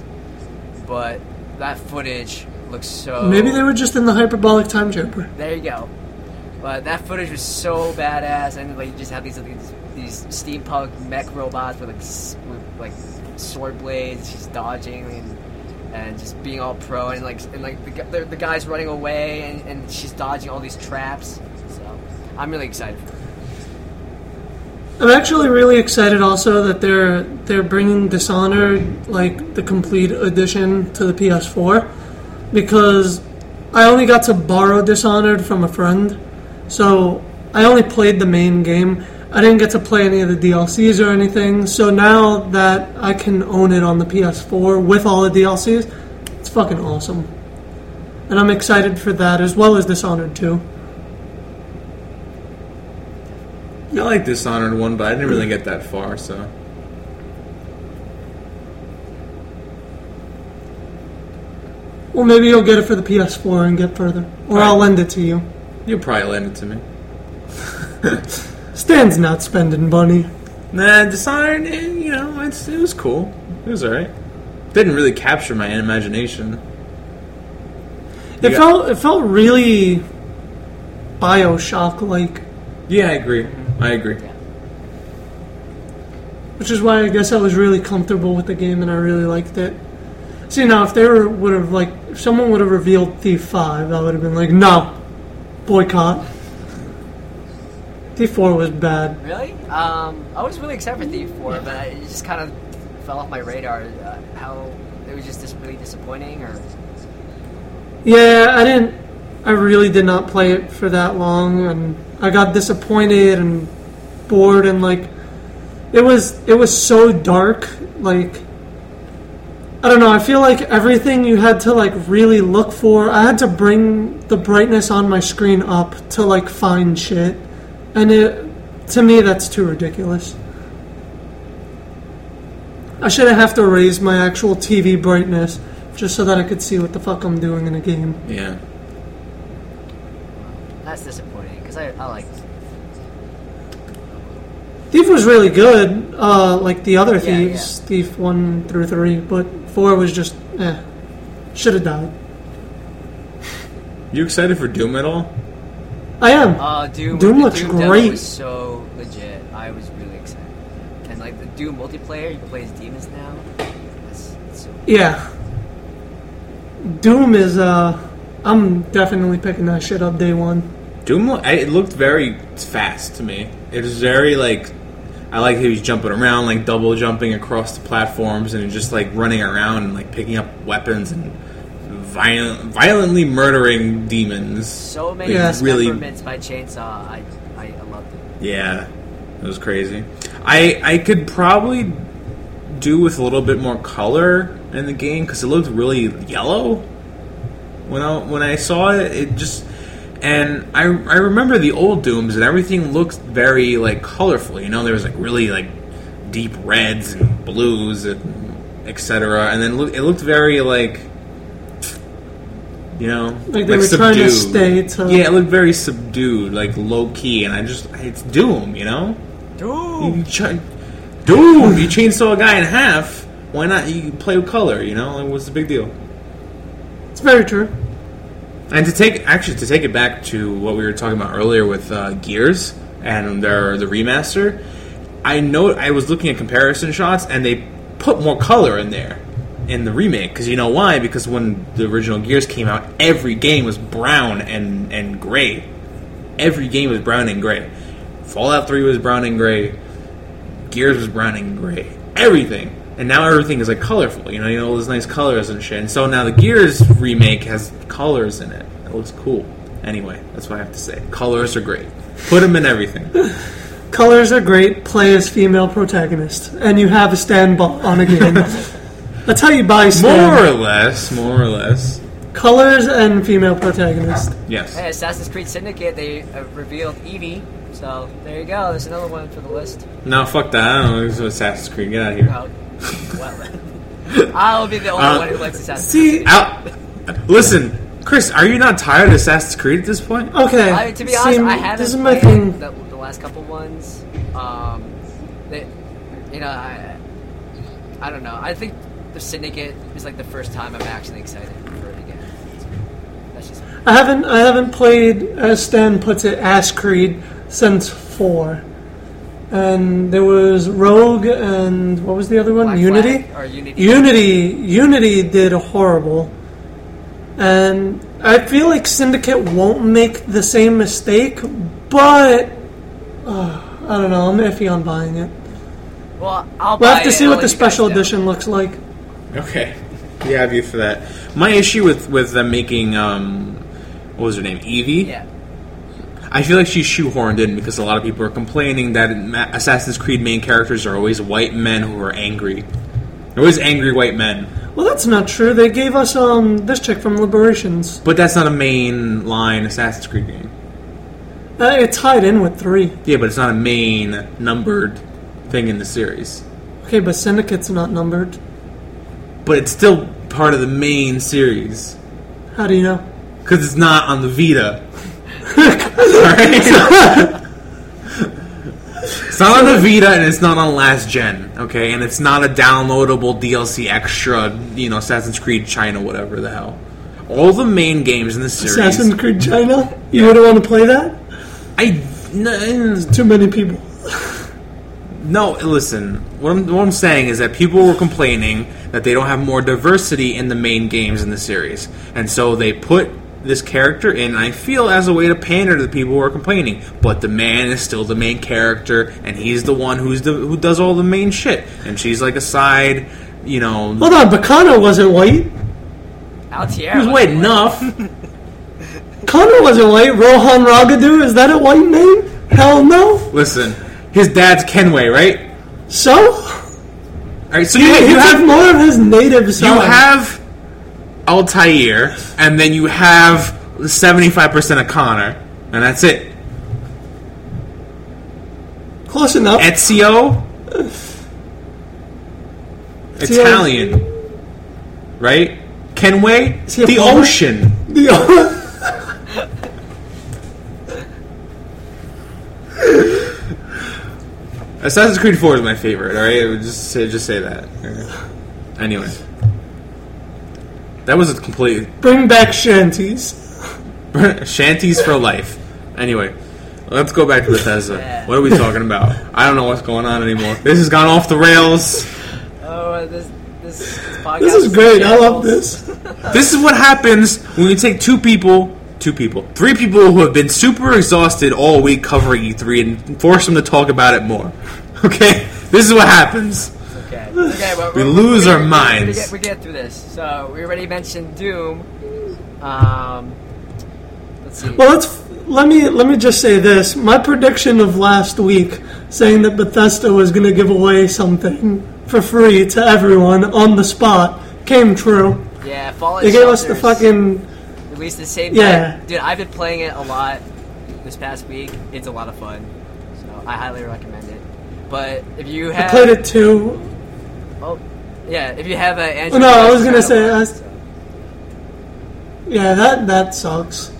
S3: But that footage looks so.
S1: Maybe they were just in the hyperbolic time chamber.
S3: There you go. But that footage was so badass, and like you just have these these, these steampunk mech robots with like with, like sword blades, just dodging and and just being all pro, and like and like the, the, guy's running away, and, and she's dodging all these traps. So I'm really excited.
S1: I'm actually really excited also that they're they're bringing Dishonored like the complete edition to the PS4 because I only got to borrow Dishonored from a friend, so I only played the main game. I didn't get to play any of the DLCs or anything. So now that I can own it on the PS4 with all the DLCs, it's fucking awesome. And I'm excited for that as well as Dishonored 2.
S2: I like Dishonored one, but I didn't really get that far. So
S1: Well, maybe you'll get it for the PS4 and get further. Or
S2: Right.
S1: I'll lend it to you.
S2: you'll probably lend it to me.
S1: Stan's not spending money.
S2: Nah, Dishonored, eh, you know, it's, it was cool. It was alright. Didn't really capture my imagination.
S1: It
S2: Yeah.
S1: felt it felt really Bioshock like,
S2: Yeah, I agree. I agree.
S1: which is why I guess I was really comfortable with the game and I really liked it. See now, if they were, would have like, if someone would have revealed Thief Five, I would have been like, no, boycott. Thief Four was bad.
S3: Really? Um, I was really excited for Thief 4, but it just kind of fell off my radar. Uh, how it was just dis- really disappointing, or
S1: Yeah, I didn't. I really did not play it for that long, and I got disappointed and bored, and like, it was it was so dark. Like, I don't know. I feel like everything you had to like really look for. I had to bring the brightness on my screen up to like find shit, and it to me that's too ridiculous. I should have to raise my actual TV brightness just so that I could see what the fuck I'm doing in a game.
S2: Yeah.
S3: that's disappointing because I, I liked.
S1: Thief was really good, uh, like the other
S3: Yeah,
S1: thieves, Thief one through three, but four was just eh. Should have died.
S2: You excited for Doom at all?
S1: I am.
S3: Uh, Doom.
S1: Doom looks
S3: Doom demo
S1: great.
S3: was so legit. I was really excited, and like the Doom multiplayer, you can play as demons now. That's, that's so
S1: yeah. Doom is uh I'm definitely picking that shit up day one.
S2: Doom, it looked very fast to me. It was very like, I like how he was jumping around, like double jumping across the platforms, and just like running around and like picking up weapons and violent, violently murdering demons.
S3: so many
S1: Yeah.
S2: Really-
S3: dismemberments by chainsaw. I, I, I loved it.
S2: Yeah, it was crazy. I I could probably do with a little bit more color in the game because it looked really yellow when I when I saw it. It just and I I remember the old Dooms and everything looked very like colorful. You know, there was like really like deep reds and blues and etc. And then look, it looked very like. You know,
S1: Like they were trying to stay to-
S2: yeah, it looked very subdued, like low key, and I just it's Doom, you know.
S3: Doom.
S2: You ch- Doom, you chainsaw a guy in half. Why not? You play with color, you know. Like, what's the big deal?
S1: It's very true.
S2: And to take actually to take it back to what we were talking about earlier with uh, Gears and their the remaster, I know I was looking at comparison shots and they put more color in there in the remake because you know why? Because when the original Gears came out, every game was brown and and gray. Every game was brown and gray. Fallout Three was brown and gray. Gears was brown and gray. Everything. And now everything is like colorful, you know, you know, all those nice colors and shit. And so now the Gears remake has colors in it. It looks cool. Anyway, that's what I have to say. Colors are great. Put them in everything.
S1: Colors are great. Play as female protagonist, and you have a stand on a game. That's how you buy
S2: More or less, more or less.
S1: Colors and female protagonist.
S2: Yes.
S3: Hey, Assassin's Creed Syndicate, they uh, revealed Evie. So there you go. There's another one for the list.
S2: No, fuck that. I don't know. This is Assassin's Creed. Get out of here.
S3: Oh, well, I'll be the only
S2: Uh,
S3: one who likes Assassin's
S1: See,
S2: Out. Listen, Chris, are you not tired of Assassin's Creed at this point?
S1: okay.
S3: I, to be
S1: see,
S3: honest, I haven't
S1: This is my
S3: played
S1: thing.
S3: The, the last couple ones. Um, they, you know, I, I don't know. I think the Syndicate is like the first time I'm actually excited for it again. That's just
S1: I haven't I haven't played as Stan puts it Ass Creed since four. And there was Rogue and what was the other one?
S3: Black
S1: Unity?
S3: Flag or Unity.
S1: Unity Unity did horrible. And I feel like Syndicate won't make the same mistake, but uh, I don't know. I'm iffy on buying it.
S3: Well, I'll
S1: We'll have to see what the
S3: let you guys
S1: special edition looks like.
S2: Okay. We have you for that. My issue with with them making um, what was her name, Evie?
S3: Yeah.
S2: I feel like she's shoehorned in because a lot of people are complaining that Assassin's Creed main characters are always white men who are angry. They're always angry white men.
S1: Well, that's not true. They gave us um this chick from Liberations.
S2: But that's not a main line Assassin's Creed game.
S1: Uh, it tied in with three.
S2: Yeah, but it's not a main numbered thing in the series.
S1: Okay, but Syndicate's not numbered.
S2: But it's still part of the main series.
S1: How do you know?
S2: Because it's not on the Vita. It's not on the Vita and it's not on last gen, okay? And it's not a downloadable DLC extra, you know, Assassin's Creed China, whatever the hell. All the main games in the series.
S1: Assassin's Creed China. You
S2: Yeah.
S1: wouldn't want to play that?
S2: I. No,
S1: Too many people.
S2: no, listen. What I'm, what I'm saying is that people were complaining that they don't have more diversity in the main games in the series. And so they put this character in, I feel as a way to pander to the people who are complaining. But the man is still the main character, and he's the one who's the who does all the main shit, and she's like a side, you know.
S1: Hold on, Bacano wasn't white.
S3: Altieri
S2: He was white enough.
S1: Connor wasn't white. Rohan Ragadu, is that a white name? Hell no.
S2: Listen, his dad's Kenway, right?
S1: So?
S2: All right, so
S1: You,
S2: you,
S1: you have more of his native
S2: You have Altair, and then you have seventy-five percent of Connor, and that's it.
S1: Close enough.
S2: Ezio, Italian, right? Kenway,
S1: Is he a
S2: the ocean. Assassin's Creed Four is my favorite. All right, I would just say just say that. Anyway, that was a complete
S1: Bring back shanties.
S2: shanties for life. Anyway, let's go back to Bethesda.
S3: Yeah.
S2: What are we talking about? I don't know what's going on anymore. This has gone off the rails.
S3: Oh, uh, this this, this podcast.
S1: This is great. I love this.
S2: This is what happens when you take two people, two people, three people who have been super exhausted all week covering E3 and force them to talk about it more. Okay, this is what happens.
S3: Okay. Okay. Well,
S2: We lose
S3: we're
S2: our
S3: gonna-
S2: minds.
S3: We're get, we're get through this. So we already mentioned Doom. Um, let's see.
S1: Well, let's let me let me just say this. My prediction of last week, saying that Bethesda was going to give away something for free to everyone on the spot, came true.
S3: yeah, Fallout
S1: They gave us the fucking
S3: released the same
S1: Yeah.
S3: night. Dude, I've been playing it a lot this past week. It's a lot of fun. So I highly recommend it. But if you
S1: I
S3: have
S1: played it too.
S3: Oh, yeah. If you have an Android, oh,
S1: No, I was gonna say, I-
S3: so.
S1: Yeah, that that sucks.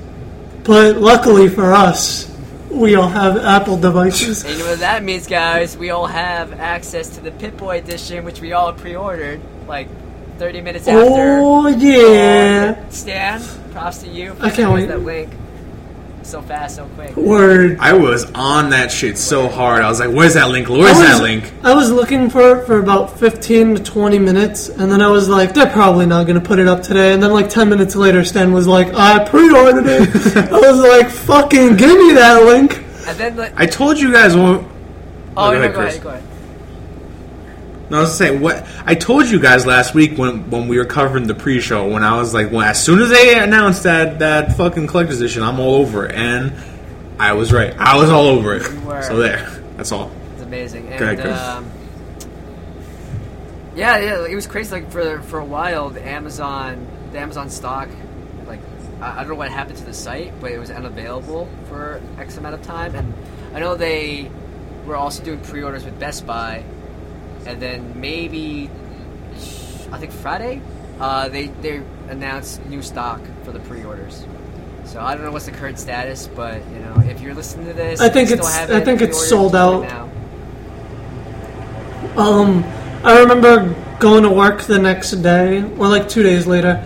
S1: But luckily for us, we all have Apple devices.
S3: And you know what that means, guys? We all have access to the Pip-Boy edition, which we all pre-ordered like 30 minutes after.
S1: Oh yeah,
S3: Stan, props to you.
S1: I can't
S3: sending us
S1: wait.
S3: That link so fast, so quick.
S1: word.
S2: I was on that shit so hard. I was like, "Where's that link? Where's
S1: was,
S2: that link?"
S1: I was looking for it for about 15 to 20 minutes, and then I was like, they're probably not going to put it up today. And then, like, 10 minutes later, Stan was like, I pre ordered it. I was like, fucking give me that link.
S3: And then like,
S2: I told you guys. What,
S3: oh,
S2: go
S3: no,
S2: ahead,
S3: go ahead, go ahead.
S2: No, I was saying what I told you guys last week when when we were covering the pre-show. When I was like, when as soon as they announced that that fucking collector's edition, I'm all over it, and I was right. I was all over it. So there. That's all.
S3: It's amazing. And
S2: Go ahead, Chris.
S3: um, yeah, yeah, it was crazy. Like for for a while, the Amazon the Amazon stock, like I, I don't know what happened to the site, but it was unavailable for X amount of time. And I know they were also doing pre-orders with Best Buy, and then maybe I think Friday, uh, they they announced new stock for the pre-orders. So I don't know what's the current status, but you know, if you're listening to this,
S1: I think it's- I think it's sold
S3: right
S1: out.
S3: now.
S1: Um, I remember going to work the next day, or like two days later,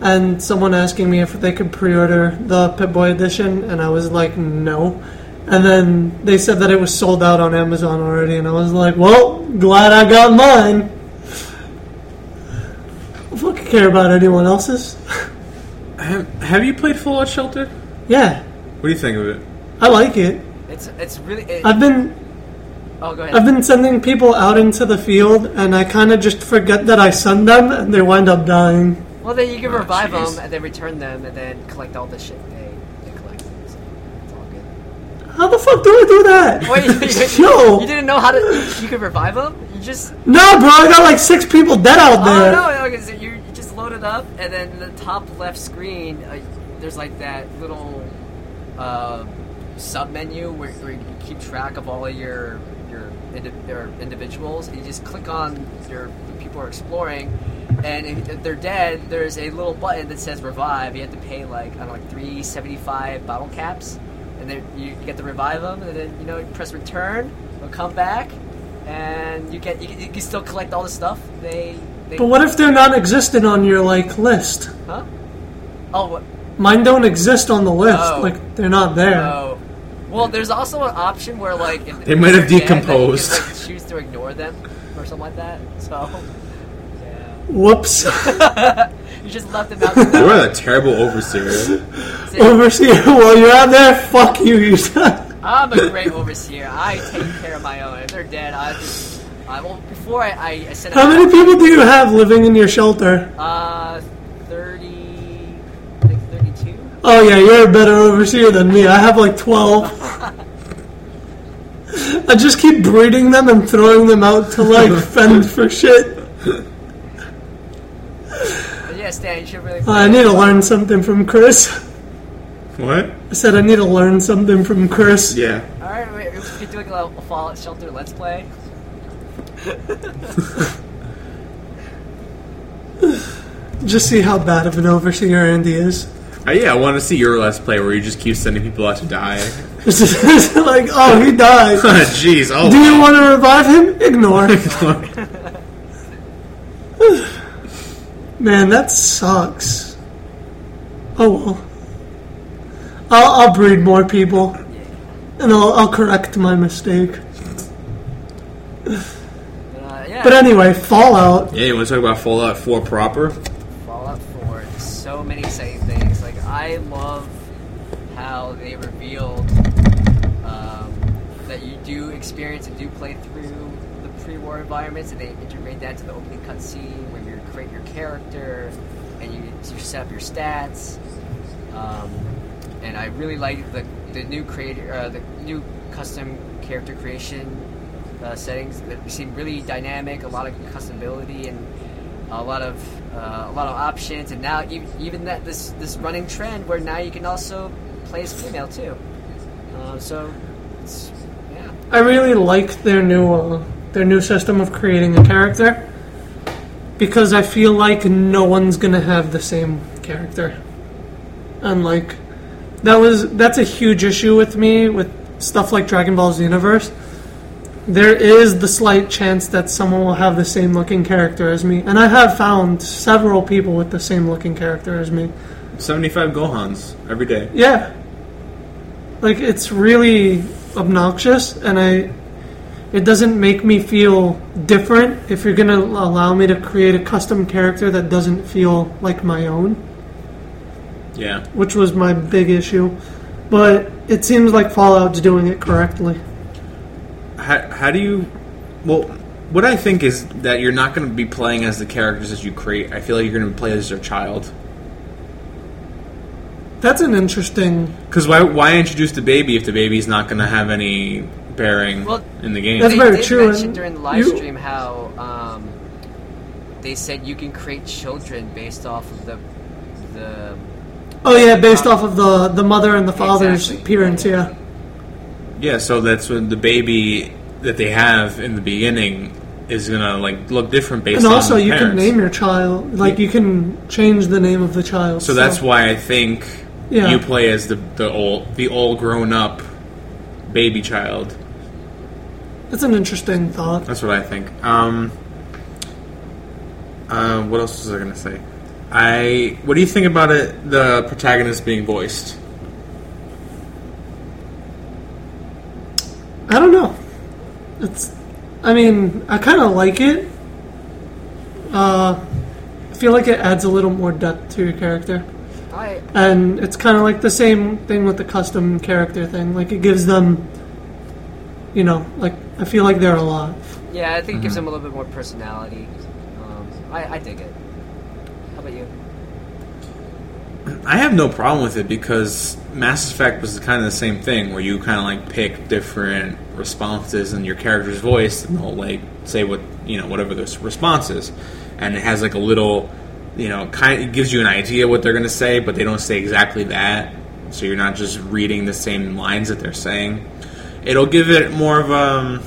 S1: and someone asking me if they could pre-order the Pip Boy edition, and I was like, no. And then they said that it was sold out on Amazon already, and I was like, well, glad I got mine. I don't fucking care about anyone else's.
S2: Have, have you played Fallout Shelter?
S1: yeah,
S2: What do you think of it?
S1: I like it.
S3: It's it's really it,
S1: I've been
S3: Oh, go ahead.
S1: I've been sending people out into the field, and I kind of just forget that I send them, and they wind up dying.
S3: well, then you can
S2: Oh,
S3: revive
S2: jeez.
S3: them and then return them and then collect all the shit they, they collect. So it's all good.
S1: How the fuck do I do that?
S3: Wait, you,
S1: no,
S3: you didn't know how to. You, you could revive them? You just.
S1: no, bro. I got like six people dead out there.
S3: Oh no! Okay, so you, just load it up, and then the top left screen, uh, there's like that little uh, sub menu where, where you keep track of all of your your, indi- your individuals. And you just click on your the people are exploring, and if, if they're dead, there's a little button that says revive. You have to pay like I don't know, like three seventy five bottle caps, and then you get to revive them, and then you know you press return, they'll come back. And you get you, can- you can still collect all the stuff they they
S1: But what if they're non-existent on your like list?
S3: Huh? Oh, what?
S1: Mine don't exist on the list.
S3: Oh.
S1: Like they're not there.
S3: Oh. Well, there's also an option where, like, if
S2: They might have
S3: if they're dead,
S2: decomposed.
S3: You can, like, choose to ignore them or something like that. So, yeah.
S1: Whoops.
S3: you just left them out. to
S2: You
S3: die.
S2: are a terrible overseer.
S1: Overseer, while you're out there, fuck you. You suck.
S3: I'm a great overseer. I take care of my own. If they're dead, I just. I, well, before I, I, I sent
S1: How many
S3: out,
S1: people do you have living in your shelter?
S3: Uh, 30. I think 32.
S1: Oh yeah, you're a better overseer than me. I have like twelve. I just keep breeding them and throwing them out to like fend for shit.
S3: But yeah, you should really.
S1: I need to learn something from Chris.
S2: What?
S1: I said I need to learn something from Chris.
S2: Yeah.
S3: Alright, we we could do like a, a Fallout Shelter Let's Play.
S1: Just see how bad of an overseer Andy is.
S2: Uh, yeah, I want to see your let's play where you just keep sending people out to die.
S1: Like, oh, he died.
S2: Jeez. Oh.
S1: Do you want to revive him? Ignore. Man, that sucks. Oh well. I'll, I'll breed more people, and I'll, I'll correct my mistake.
S3: But, uh, yeah.
S1: But anyway, Fallout.
S2: yeah, you want to talk about Fallout 4 proper?
S3: Fallout 4, so many exciting things. Like I love how they revealed um, that you do experience and do play through the pre-war environments, and they integrate that to the opening cutscene where you create your character and you, you set up your stats. Um, and I really like the the new creator, uh, the new custom character creation uh, settings that seem really dynamic, a lot of customability and a lot of uh, a lot of options, and now even, even that this this running trend where now you can also play as female too. Uh, so, yeah,
S1: I really like their new uh, their new system of creating a character because I feel like no one's gonna have the same character, and like that was that's a huge issue with me with stuff like Dragon Ball Xenoverse. There is the slight chance that someone will have the same looking character as me, and I have found several people with the same looking character as me.
S2: 75 Gohans every day.
S1: Yeah. Like it's really obnoxious and I it doesn't make me feel different if you're going to allow me to create a custom character that doesn't feel like my own,
S2: Yeah.
S1: which was my big issue. But it seems like Fallout's doing it correctly.
S2: How, how do you. Well, what I think is that you're not going to be playing as the characters that you create. I feel like you're going to play as your child.
S1: That's an interesting
S2: Because why, why introduce the baby if the baby's not going to have any bearing
S3: Well,
S2: in the game?
S1: That's
S3: they
S1: very
S3: did
S1: true,
S3: mention
S1: and
S3: during the live
S1: you-
S3: stream how um, they said you can create children based off of the the
S1: Oh yeah, based off of the the mother and the father's
S3: Exactly.
S1: appearance, yeah.
S2: Yeah, so that's when the baby that they have in the beginning is gonna like look different based on
S1: And
S2: on
S1: also
S2: the
S1: you can name your child like you can change the name of the child.
S2: So that's why I think
S1: Yeah.
S2: you play as the the old the all grown up baby child.
S1: That's an interesting thought.
S2: That's what I think. Um, uh, what else was I gonna say? I what do you think about it? The protagonist being voiced.
S1: I don't know. It's. I mean, I kind of like it. Uh, I feel like it adds a little more depth to your character,
S3: I
S1: and it's kind of like the same thing with the custom character thing. Like it gives them you know, like I feel like they're alive.
S3: Yeah, I think it gives
S2: Mhm.
S3: them a little bit more personality. Um, I, I dig it. How about you?
S2: I have no problem with it because Mass Effect was kind of the same thing, where you kind of like pick different responses in your character's voice, and they'll like say what you know whatever this response is, and it has like a little, you know, kind it gives you an idea what they're going to say, but they don't say exactly that, so you're not just reading the same lines that they're saying. It'll give it more of a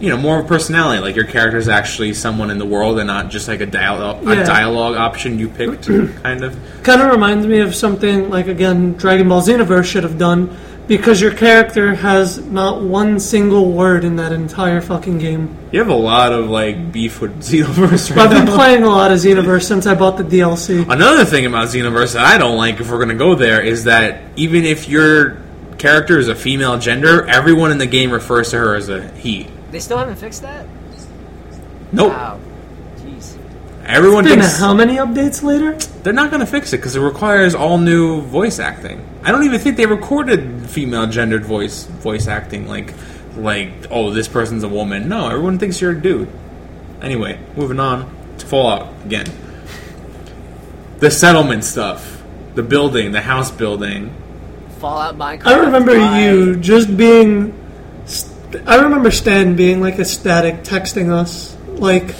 S2: you know, more of a personality. Like your character is actually someone in the world and not just like a dialogue,
S1: Yeah.
S2: a dialogue option you picked, kind of.
S1: Kind of reminds me of something like again Dragon Ball Xenoverse should have done because your character has not one single word in that entire fucking game.
S2: You have a lot of like beef with Xenoverse right
S1: I've been
S2: now.
S1: playing a lot of Xenoverse since I bought the DLC.
S2: Another thing about Xenoverse that I don't like, if we're gonna go there, is that even if your character is a female gender, everyone in the game refers to her as a he.
S3: They still haven't fixed that?
S2: Nope.
S3: Wow. Jeez.
S2: Everyone
S1: Been
S2: thinks
S1: how many updates later?
S2: they're not gonna fix it because it requires all new voice acting. I don't even think they recorded female gendered voice voice acting like like oh this person's a woman. No, everyone thinks you're a dude. Anyway, moving on to Fallout again. The settlement stuff, the building, the house building.
S3: Fallout Minecraft.
S1: I remember you just being. st- I remember Stan being like ecstatic, texting us like,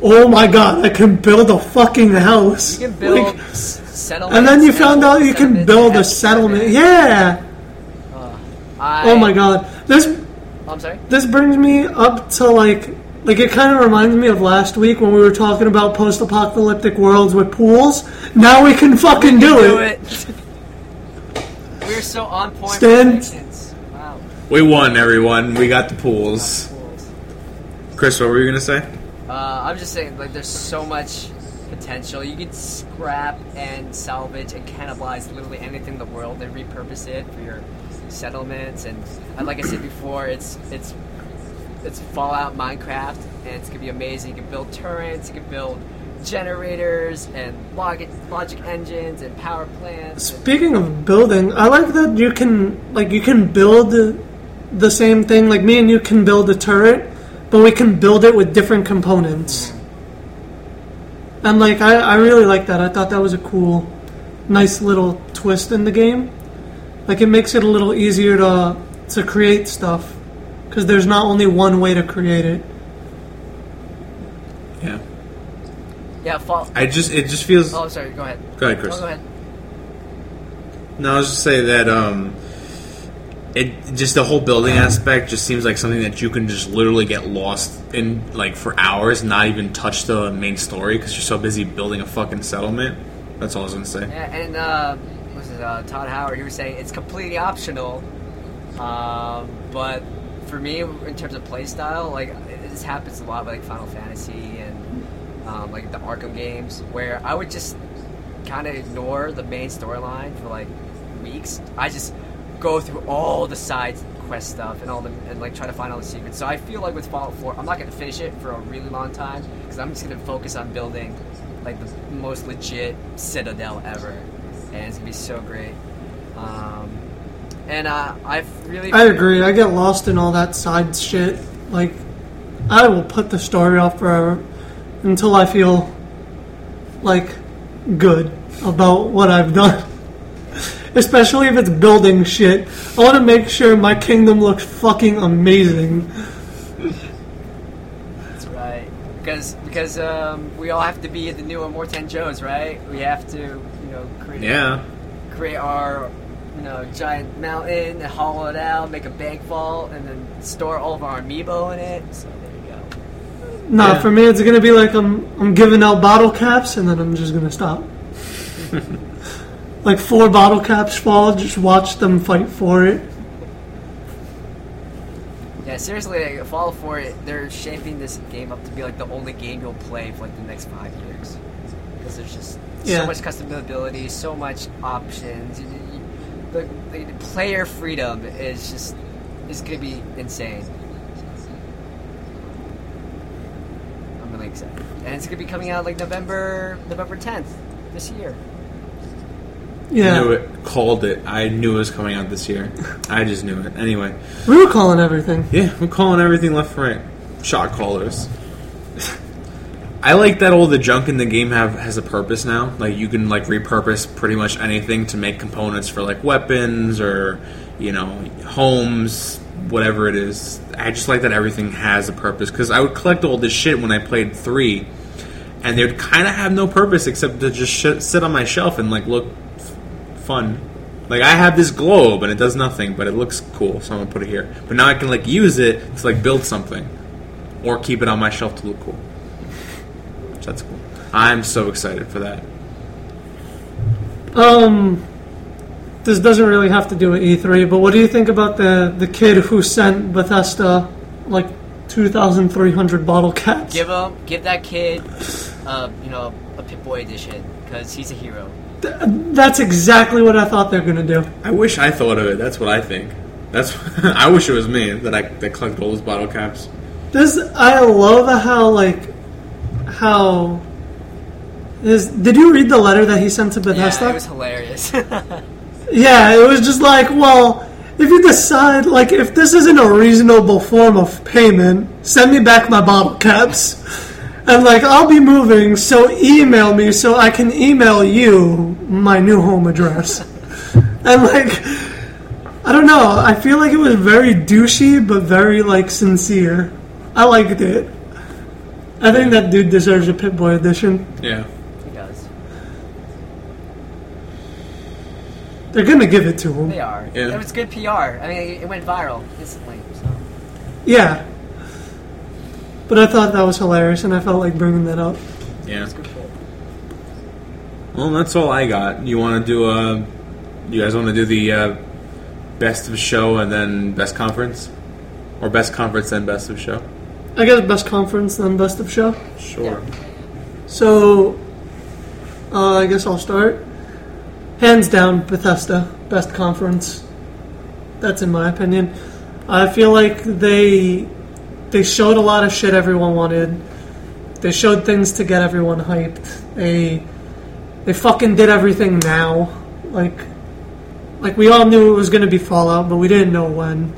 S1: "Oh my god, I can build a fucking house!"
S3: You can build
S1: Like,
S3: s- settlements.
S1: and then you found out you can build a settlement. Yeah.
S3: Uh, I,
S1: Oh my god. This
S3: Oh, I'm sorry.
S1: this brings me up to like like it kind of reminds me of last week when we were talking about post-apocalyptic worlds with pools. Now we can fucking do,
S3: Do
S1: it.
S3: it. We're so on point.
S1: Stan-
S3: with predictions. Wow.
S2: We won, everyone. We got the pools. Chris, what were you gonna say?
S3: Uh, I'm just saying, like, there's so much potential. You could scrap and salvage and cannibalize literally anything in the world and repurpose it for your settlements. And, and like I said before, it's it's it's Fallout Minecraft, and it's gonna be amazing. You can build turrets, you can build generators and logic logic engines and power plants.
S1: Speaking of building, I like that you can like you can build the same thing. Like me and you can build a turret, but we can build it with different components. Mm-hmm. And like I, I really like that. I thought that was a cool, nice little twist in the game. Like it makes it a little easier to to create stuff because there's not only one way to create it.
S2: Yeah.
S3: Yeah, Fall.
S2: I just it just feels.
S3: Oh, sorry. Go ahead.
S2: Go ahead, Chris.
S3: Oh, go ahead.
S2: No, I was just say that um, it just the whole building aspect just seems like something that you can just literally get lost in like for hours, and not even touch the main story because you're so busy building a fucking settlement. That's all I was gonna say.
S3: Yeah, and uh, was it uh, Todd Howard? He was saying it's completely optional, um, but for me, in terms of play style, like this happens a lot with like Final Fantasy and um, like the Arkham games, where I would just kind of ignore the main storyline for like weeks. I just go through all the side quest stuff and all the and like try to find all the secrets. So I feel like with Fallout 4, I'm not gonna finish it for a really long time because I'm just gonna focus on building like the most legit citadel ever, and it's gonna be so great. Um, and uh, I've really
S1: I agree. I get lost in all that side shit. Like, I will put the story off forever until I feel like good about what I've done. Especially if it's building shit. I want to make sure my kingdom looks fucking amazing.
S3: That's right. Because because um, we all have to be the new Immortan Joes, right? We have to you know create
S2: Yeah.
S3: create our you know giant mountain and hollow it out, make a bank vault, and then store all of our amiibo in it. So there you go.
S1: Nah,
S2: Yeah.
S1: for me it's gonna be like I'm I'm giving out bottle caps and then I'm just gonna stop. like four bottle caps fall, just watch them fight for it.
S3: Yeah, seriously, like, Fallout 4, they're shaping this game up to be like the only game you'll play for like the next five years. Because there's just
S1: Yeah.
S3: so much customability, so much options. You- you- The, the player freedom is just is gonna be insane. I'm really excited, and it's gonna be coming out like November November 10th this year.
S1: Yeah.
S2: Knew it. Called it. I knew it was coming out this year. I just knew it. Anyway,
S1: We were calling everything.
S2: yeah, we're calling everything left and right. Shot callers. I like that all the junk in the game have has a purpose now. Like you can like repurpose pretty much anything to make components for like weapons or you know homes, whatever it is. I just like that everything has a purpose because I would collect all this shit when I played three, and they would kind of have no purpose except to just sh- sit on my shelf and like look f- fun. Like I have this globe and it does nothing, but it looks cool, so I'm gonna put it here. But now I can like use it to like build something, or keep it on my shelf to look cool. That's cool. I'm so excited for that.
S1: Um, this doesn't really have to do with E3, but what do you think about the the kid who sent Bethesda like 2,300 bottle caps?
S3: Give him, give that kid, uh, you know, a Pip Boy edition because he's a hero.
S1: Th- That's exactly what I thought they were gonna do.
S2: I wish I thought of it. That's what I think. That's I wish it was me that I that collected all those bottle caps.
S1: This I love how like how is. Did you read the letter that he sent to Bethesda?
S3: Yeah, it was hilarious.
S1: Yeah, it was just like, well, if you decide, like, if this isn't a reasonable form of payment, send me back my bottle caps. And, like, I'll be moving, so email me so I can email you my new home address. And, like, I don't know, I feel like it was very douchey, but very, like, sincere. I liked it. I think that dude deserves a Pip Boy edition.
S2: Yeah.
S3: he does.
S1: They're gonna give it to him.
S3: They are.
S2: Yeah.
S3: It was good PR. I mean, it, it went viral instantly. So.
S1: Yeah. But I thought that was hilarious, and I felt like bringing that up.
S2: Yeah.
S3: It's good pull.
S2: Well, that's all I got. You want to do uh You guys want to do the uh, best of show and then best conference, or best conference then best of show?
S1: I guess best conference, then best of show.
S2: Sure.
S1: So, uh, I guess I'll start. Hands down, Bethesda, best conference. That's in my opinion. I feel like they they showed a lot of shit everyone wanted. They showed things to get everyone hyped. They they fucking did everything now. Like like we all knew it was going to be Fallout, but we didn't know when.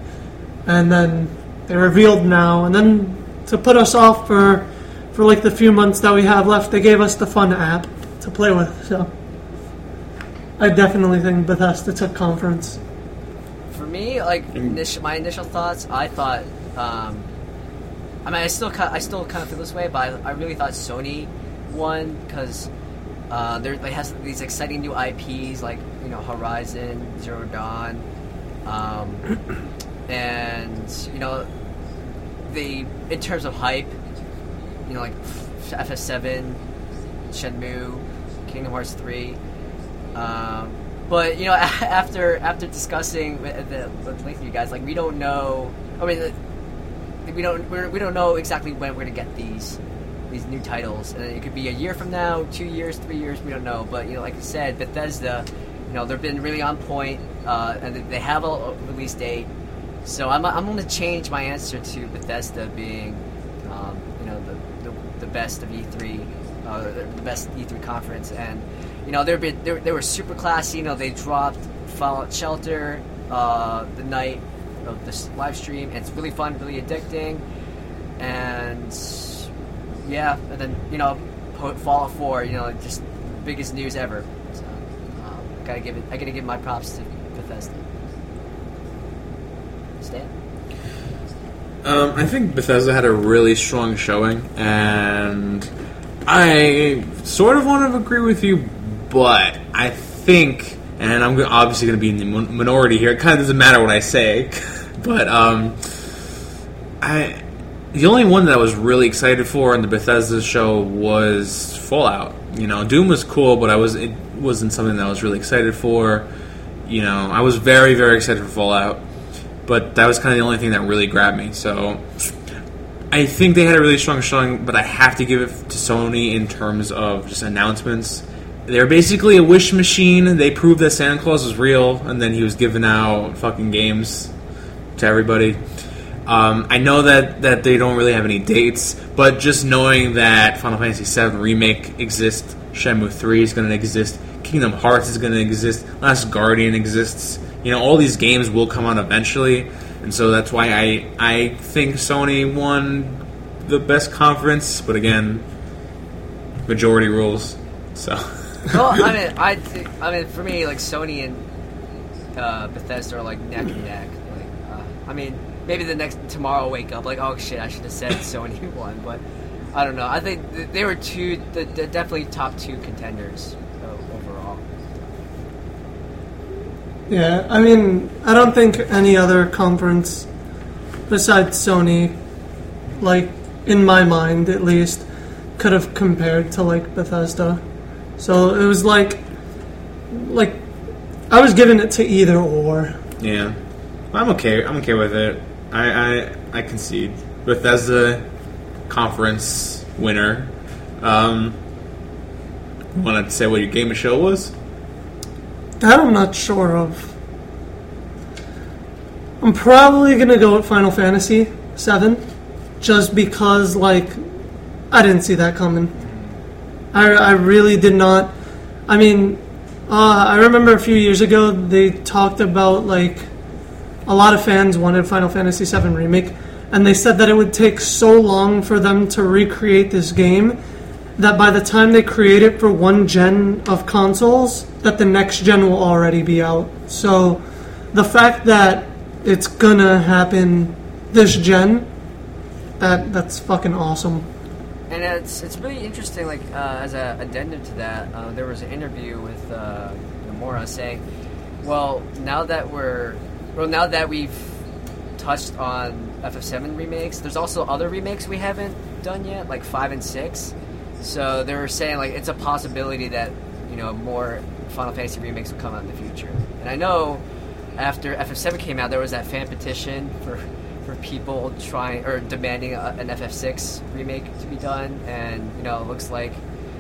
S1: And then they revealed now, and then to put us off for for like the few months that we have left, they gave us the fun app to play with. So I definitely think Bethesda took conference.
S3: For me, like initial, my initial thoughts, I thought. Um, I mean, I still, ki- I still kind of feel this way, but I, I really thought Sony won because uh, there they has these exciting new IPs like you know Horizon, Zero Dawn, um, and you know the in terms of hype, you know like FF7, Shenmue, Kingdom Hearts 3. Um, but you know, after after discussing with, the, length of you guys, like we don't know. I mean, uh, we don't we're, we don't know exactly when we're gonna get these these new titles, and it could be a year from now, two years, three years. We don't know. But you know, like I said, Bethesda, you know, they've been really on point, uh, and they have a, a release date. So I'm I'm gonna change my answer to Bethesda being, um, you know, the, the the best of E3, uh, the best E3 conference, and you know they're been, they were super classy. You know they dropped Fallout Shelter uh, the night of this live stream. And it's really fun, really addicting, and yeah, and then you know Fallout 4. You know just biggest news ever. So um, gotta give it. I gotta give my props to Bethesda. Stan.
S2: Um, I think Bethesda had a really strong showing, and I sort of want to agree with you, but I think, and I'm obviously going to be in the minority here. It kind of doesn't matter what I say, but um, I the only one that I was really excited for in the Bethesda show was Fallout. You know, Doom was cool, but I was it wasn't something that I was really excited for. You know, I was very very excited for Fallout but that was kind of the only thing that really grabbed me. So I think they had a really strong showing, but I have to give it to Sony in terms of just announcements. They're basically a wish machine. They proved that Santa Claus was real, and then he was giving out fucking games to everybody. Um, I know that, that they don't really have any dates, but just knowing that Final Fantasy VII Remake exists, Shenmue 3 is going to exist, Kingdom Hearts is going to exist. Last Guardian exists. You know, all these games will come out eventually, and so that's why I I think Sony won the best conference. But again, majority rules. So
S3: well, I mean, I, thi- I mean, for me, like Sony and uh, Bethesda are like neck and neck. Like, uh, I mean, maybe the next tomorrow I'll wake up like, oh shit, I should have said Sony won, but I don't know. I think th- they were two, the, the definitely top two contenders uh, overall.
S1: Yeah, I mean, I don't think any other conference besides Sony, like in my mind at least, could have compared to like Bethesda. So it was like, like, I was giving it to either or.
S2: yeah, I'm okay. I'm okay with it. I I, I concede. Bethesda conference winner. Um, want to say what your game of show was?
S1: That I'm not sure of. I'm probably gonna go with Final Fantasy VII, just because like I didn't see that coming. I, I really did not. I mean, uh, I remember a few years ago they talked about like a lot of fans wanted Final Fantasy VII remake, and they said that it would take so long for them to recreate this game that by the time they create it for one gen of consoles, that the next gen will already be out. So the fact that it's gonna happen this gen, that that's fucking awesome.
S3: And it's it's really interesting. Like uh, as an addendum to that, uh, there was an interview with uh, Nomura saying, "Well, now that we're well, now that we've touched on FF7 remakes, there's also other remakes we haven't done yet, like five and six. So they were saying like it's a possibility that you know more Final Fantasy remakes will come out in the future. And I know after FF7 came out, there was that fan petition for for people trying or demanding a, an FF6 remake to be done, and you know it looks like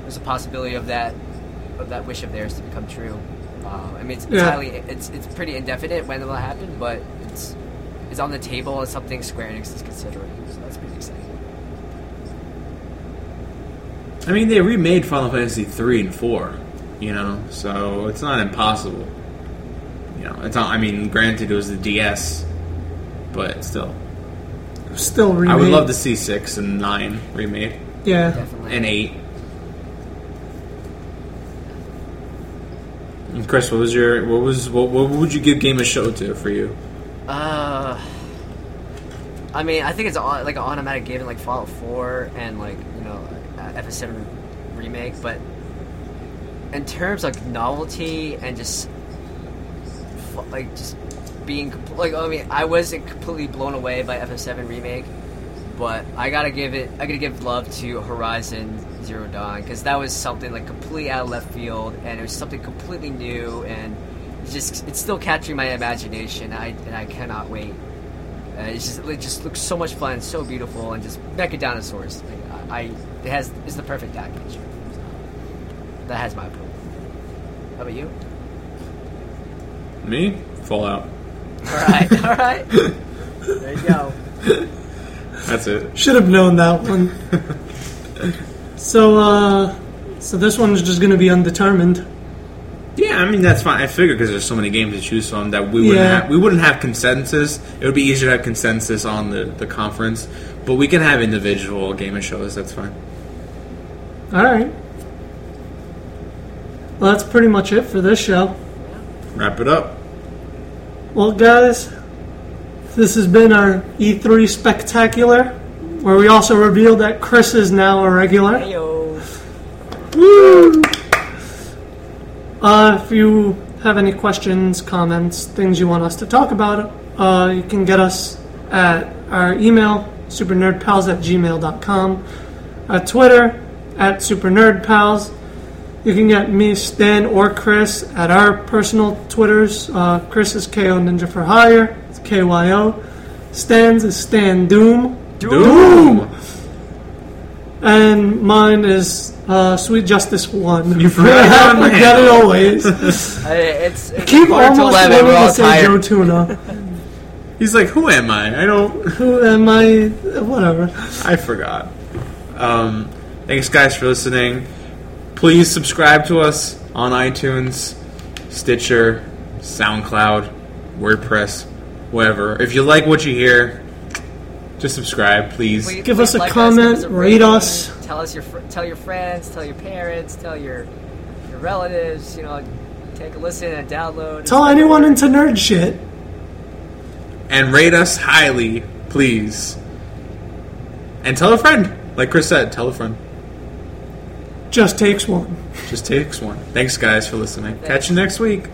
S3: there's a possibility of that of that wish of theirs to become true. Um, I mean, it's, it's
S1: Yeah.
S3: highly it's it's pretty indefinite when it will happen, but it's it's on the table as something Square Enix is considering. So that's pretty exciting.
S2: I mean, they remade Final Fantasy three and four. You know, so it's not impossible. You know, it's not. I mean, granted, it was the DS, but still,
S1: Still remake.
S2: I would love to see six and nine remade
S1: Yeah.
S3: Definitely.
S2: and eight. And Chris, what was your what was what, what would you give Game of Show to for you?
S3: Uh, I mean, I think it's au- like an automatic given, like Fallout 4 and like you know uh, FF7 remake. But in terms of novelty and just fu- like just being like, I mean, I wasn't completely blown away by FF7 remake, but I gotta give it, I gotta give love to Horizon Zero Dawn because that was something like completely out of left field, and it was something completely new and it's just it's still capturing my imagination. I and I cannot wait. Uh, just it just looks so much fun, so beautiful, and just mecha dinosaurs. Like, I, I it has it's the perfect package. So, that has my approval. How about you?
S2: Me, Fallout.
S3: All right, all right. There you go.
S2: That's it.
S1: Should have known that one. so, uh, so this one's just gonna be undetermined.
S2: Yeah, I mean that's fine. I figure because there's so many games to choose from that we wouldn't
S1: Yeah.
S2: have we wouldn't have consensus. It would be easier to have consensus on the, the conference, but we can have individual game of shows. That's fine.
S1: All right. Well, that's pretty much it for this show.
S2: Wrap it up.
S1: Well, guys, this has been our E3 spectacular, where we also revealed that Chris is now a regular.
S3: Heyo.
S1: Woo! Uh, if you have any questions, comments, things you want us to talk about, uh, you can get us at our email, supernerdpals at gmail.com, at Twitter, at supernerdpals. You can get me, Stan, or Chris at our personal Twitters. Uh, Chris is KO Ninja for Hire, it's KYO. Stan's is Stan Doom.
S2: Doom.
S1: And mine is uh, Sweet Justice One.
S2: You forgot
S1: I
S2: my
S1: forget it always.
S3: It's, it's
S1: Keep almost
S3: eleven.
S1: wanting
S3: We're all
S1: to say Joe. Tuna.
S2: He's like, who am I? I don't.
S1: Who am I? Whatever.
S2: I forgot. Um, thanks, guys, for listening. Please subscribe to us on iTunes, Stitcher, SoundCloud, WordPress, whatever. If you like what you hear, just subscribe, please.
S3: Please-
S1: Give us a
S3: like
S1: comment,
S3: give us a
S1: rate us.
S3: Tell us your fr- tell your friends, tell your parents, tell your your relatives. You know, take a listen and download.
S1: Tell
S3: spread the
S1: anyone
S3: word.
S1: into nerd shit.
S2: And rate us highly, please. And tell a friend. Like Chris said, tell a friend.
S1: Just takes one.
S2: Just takes one. Thanks, guys, for listening. Catch you next week.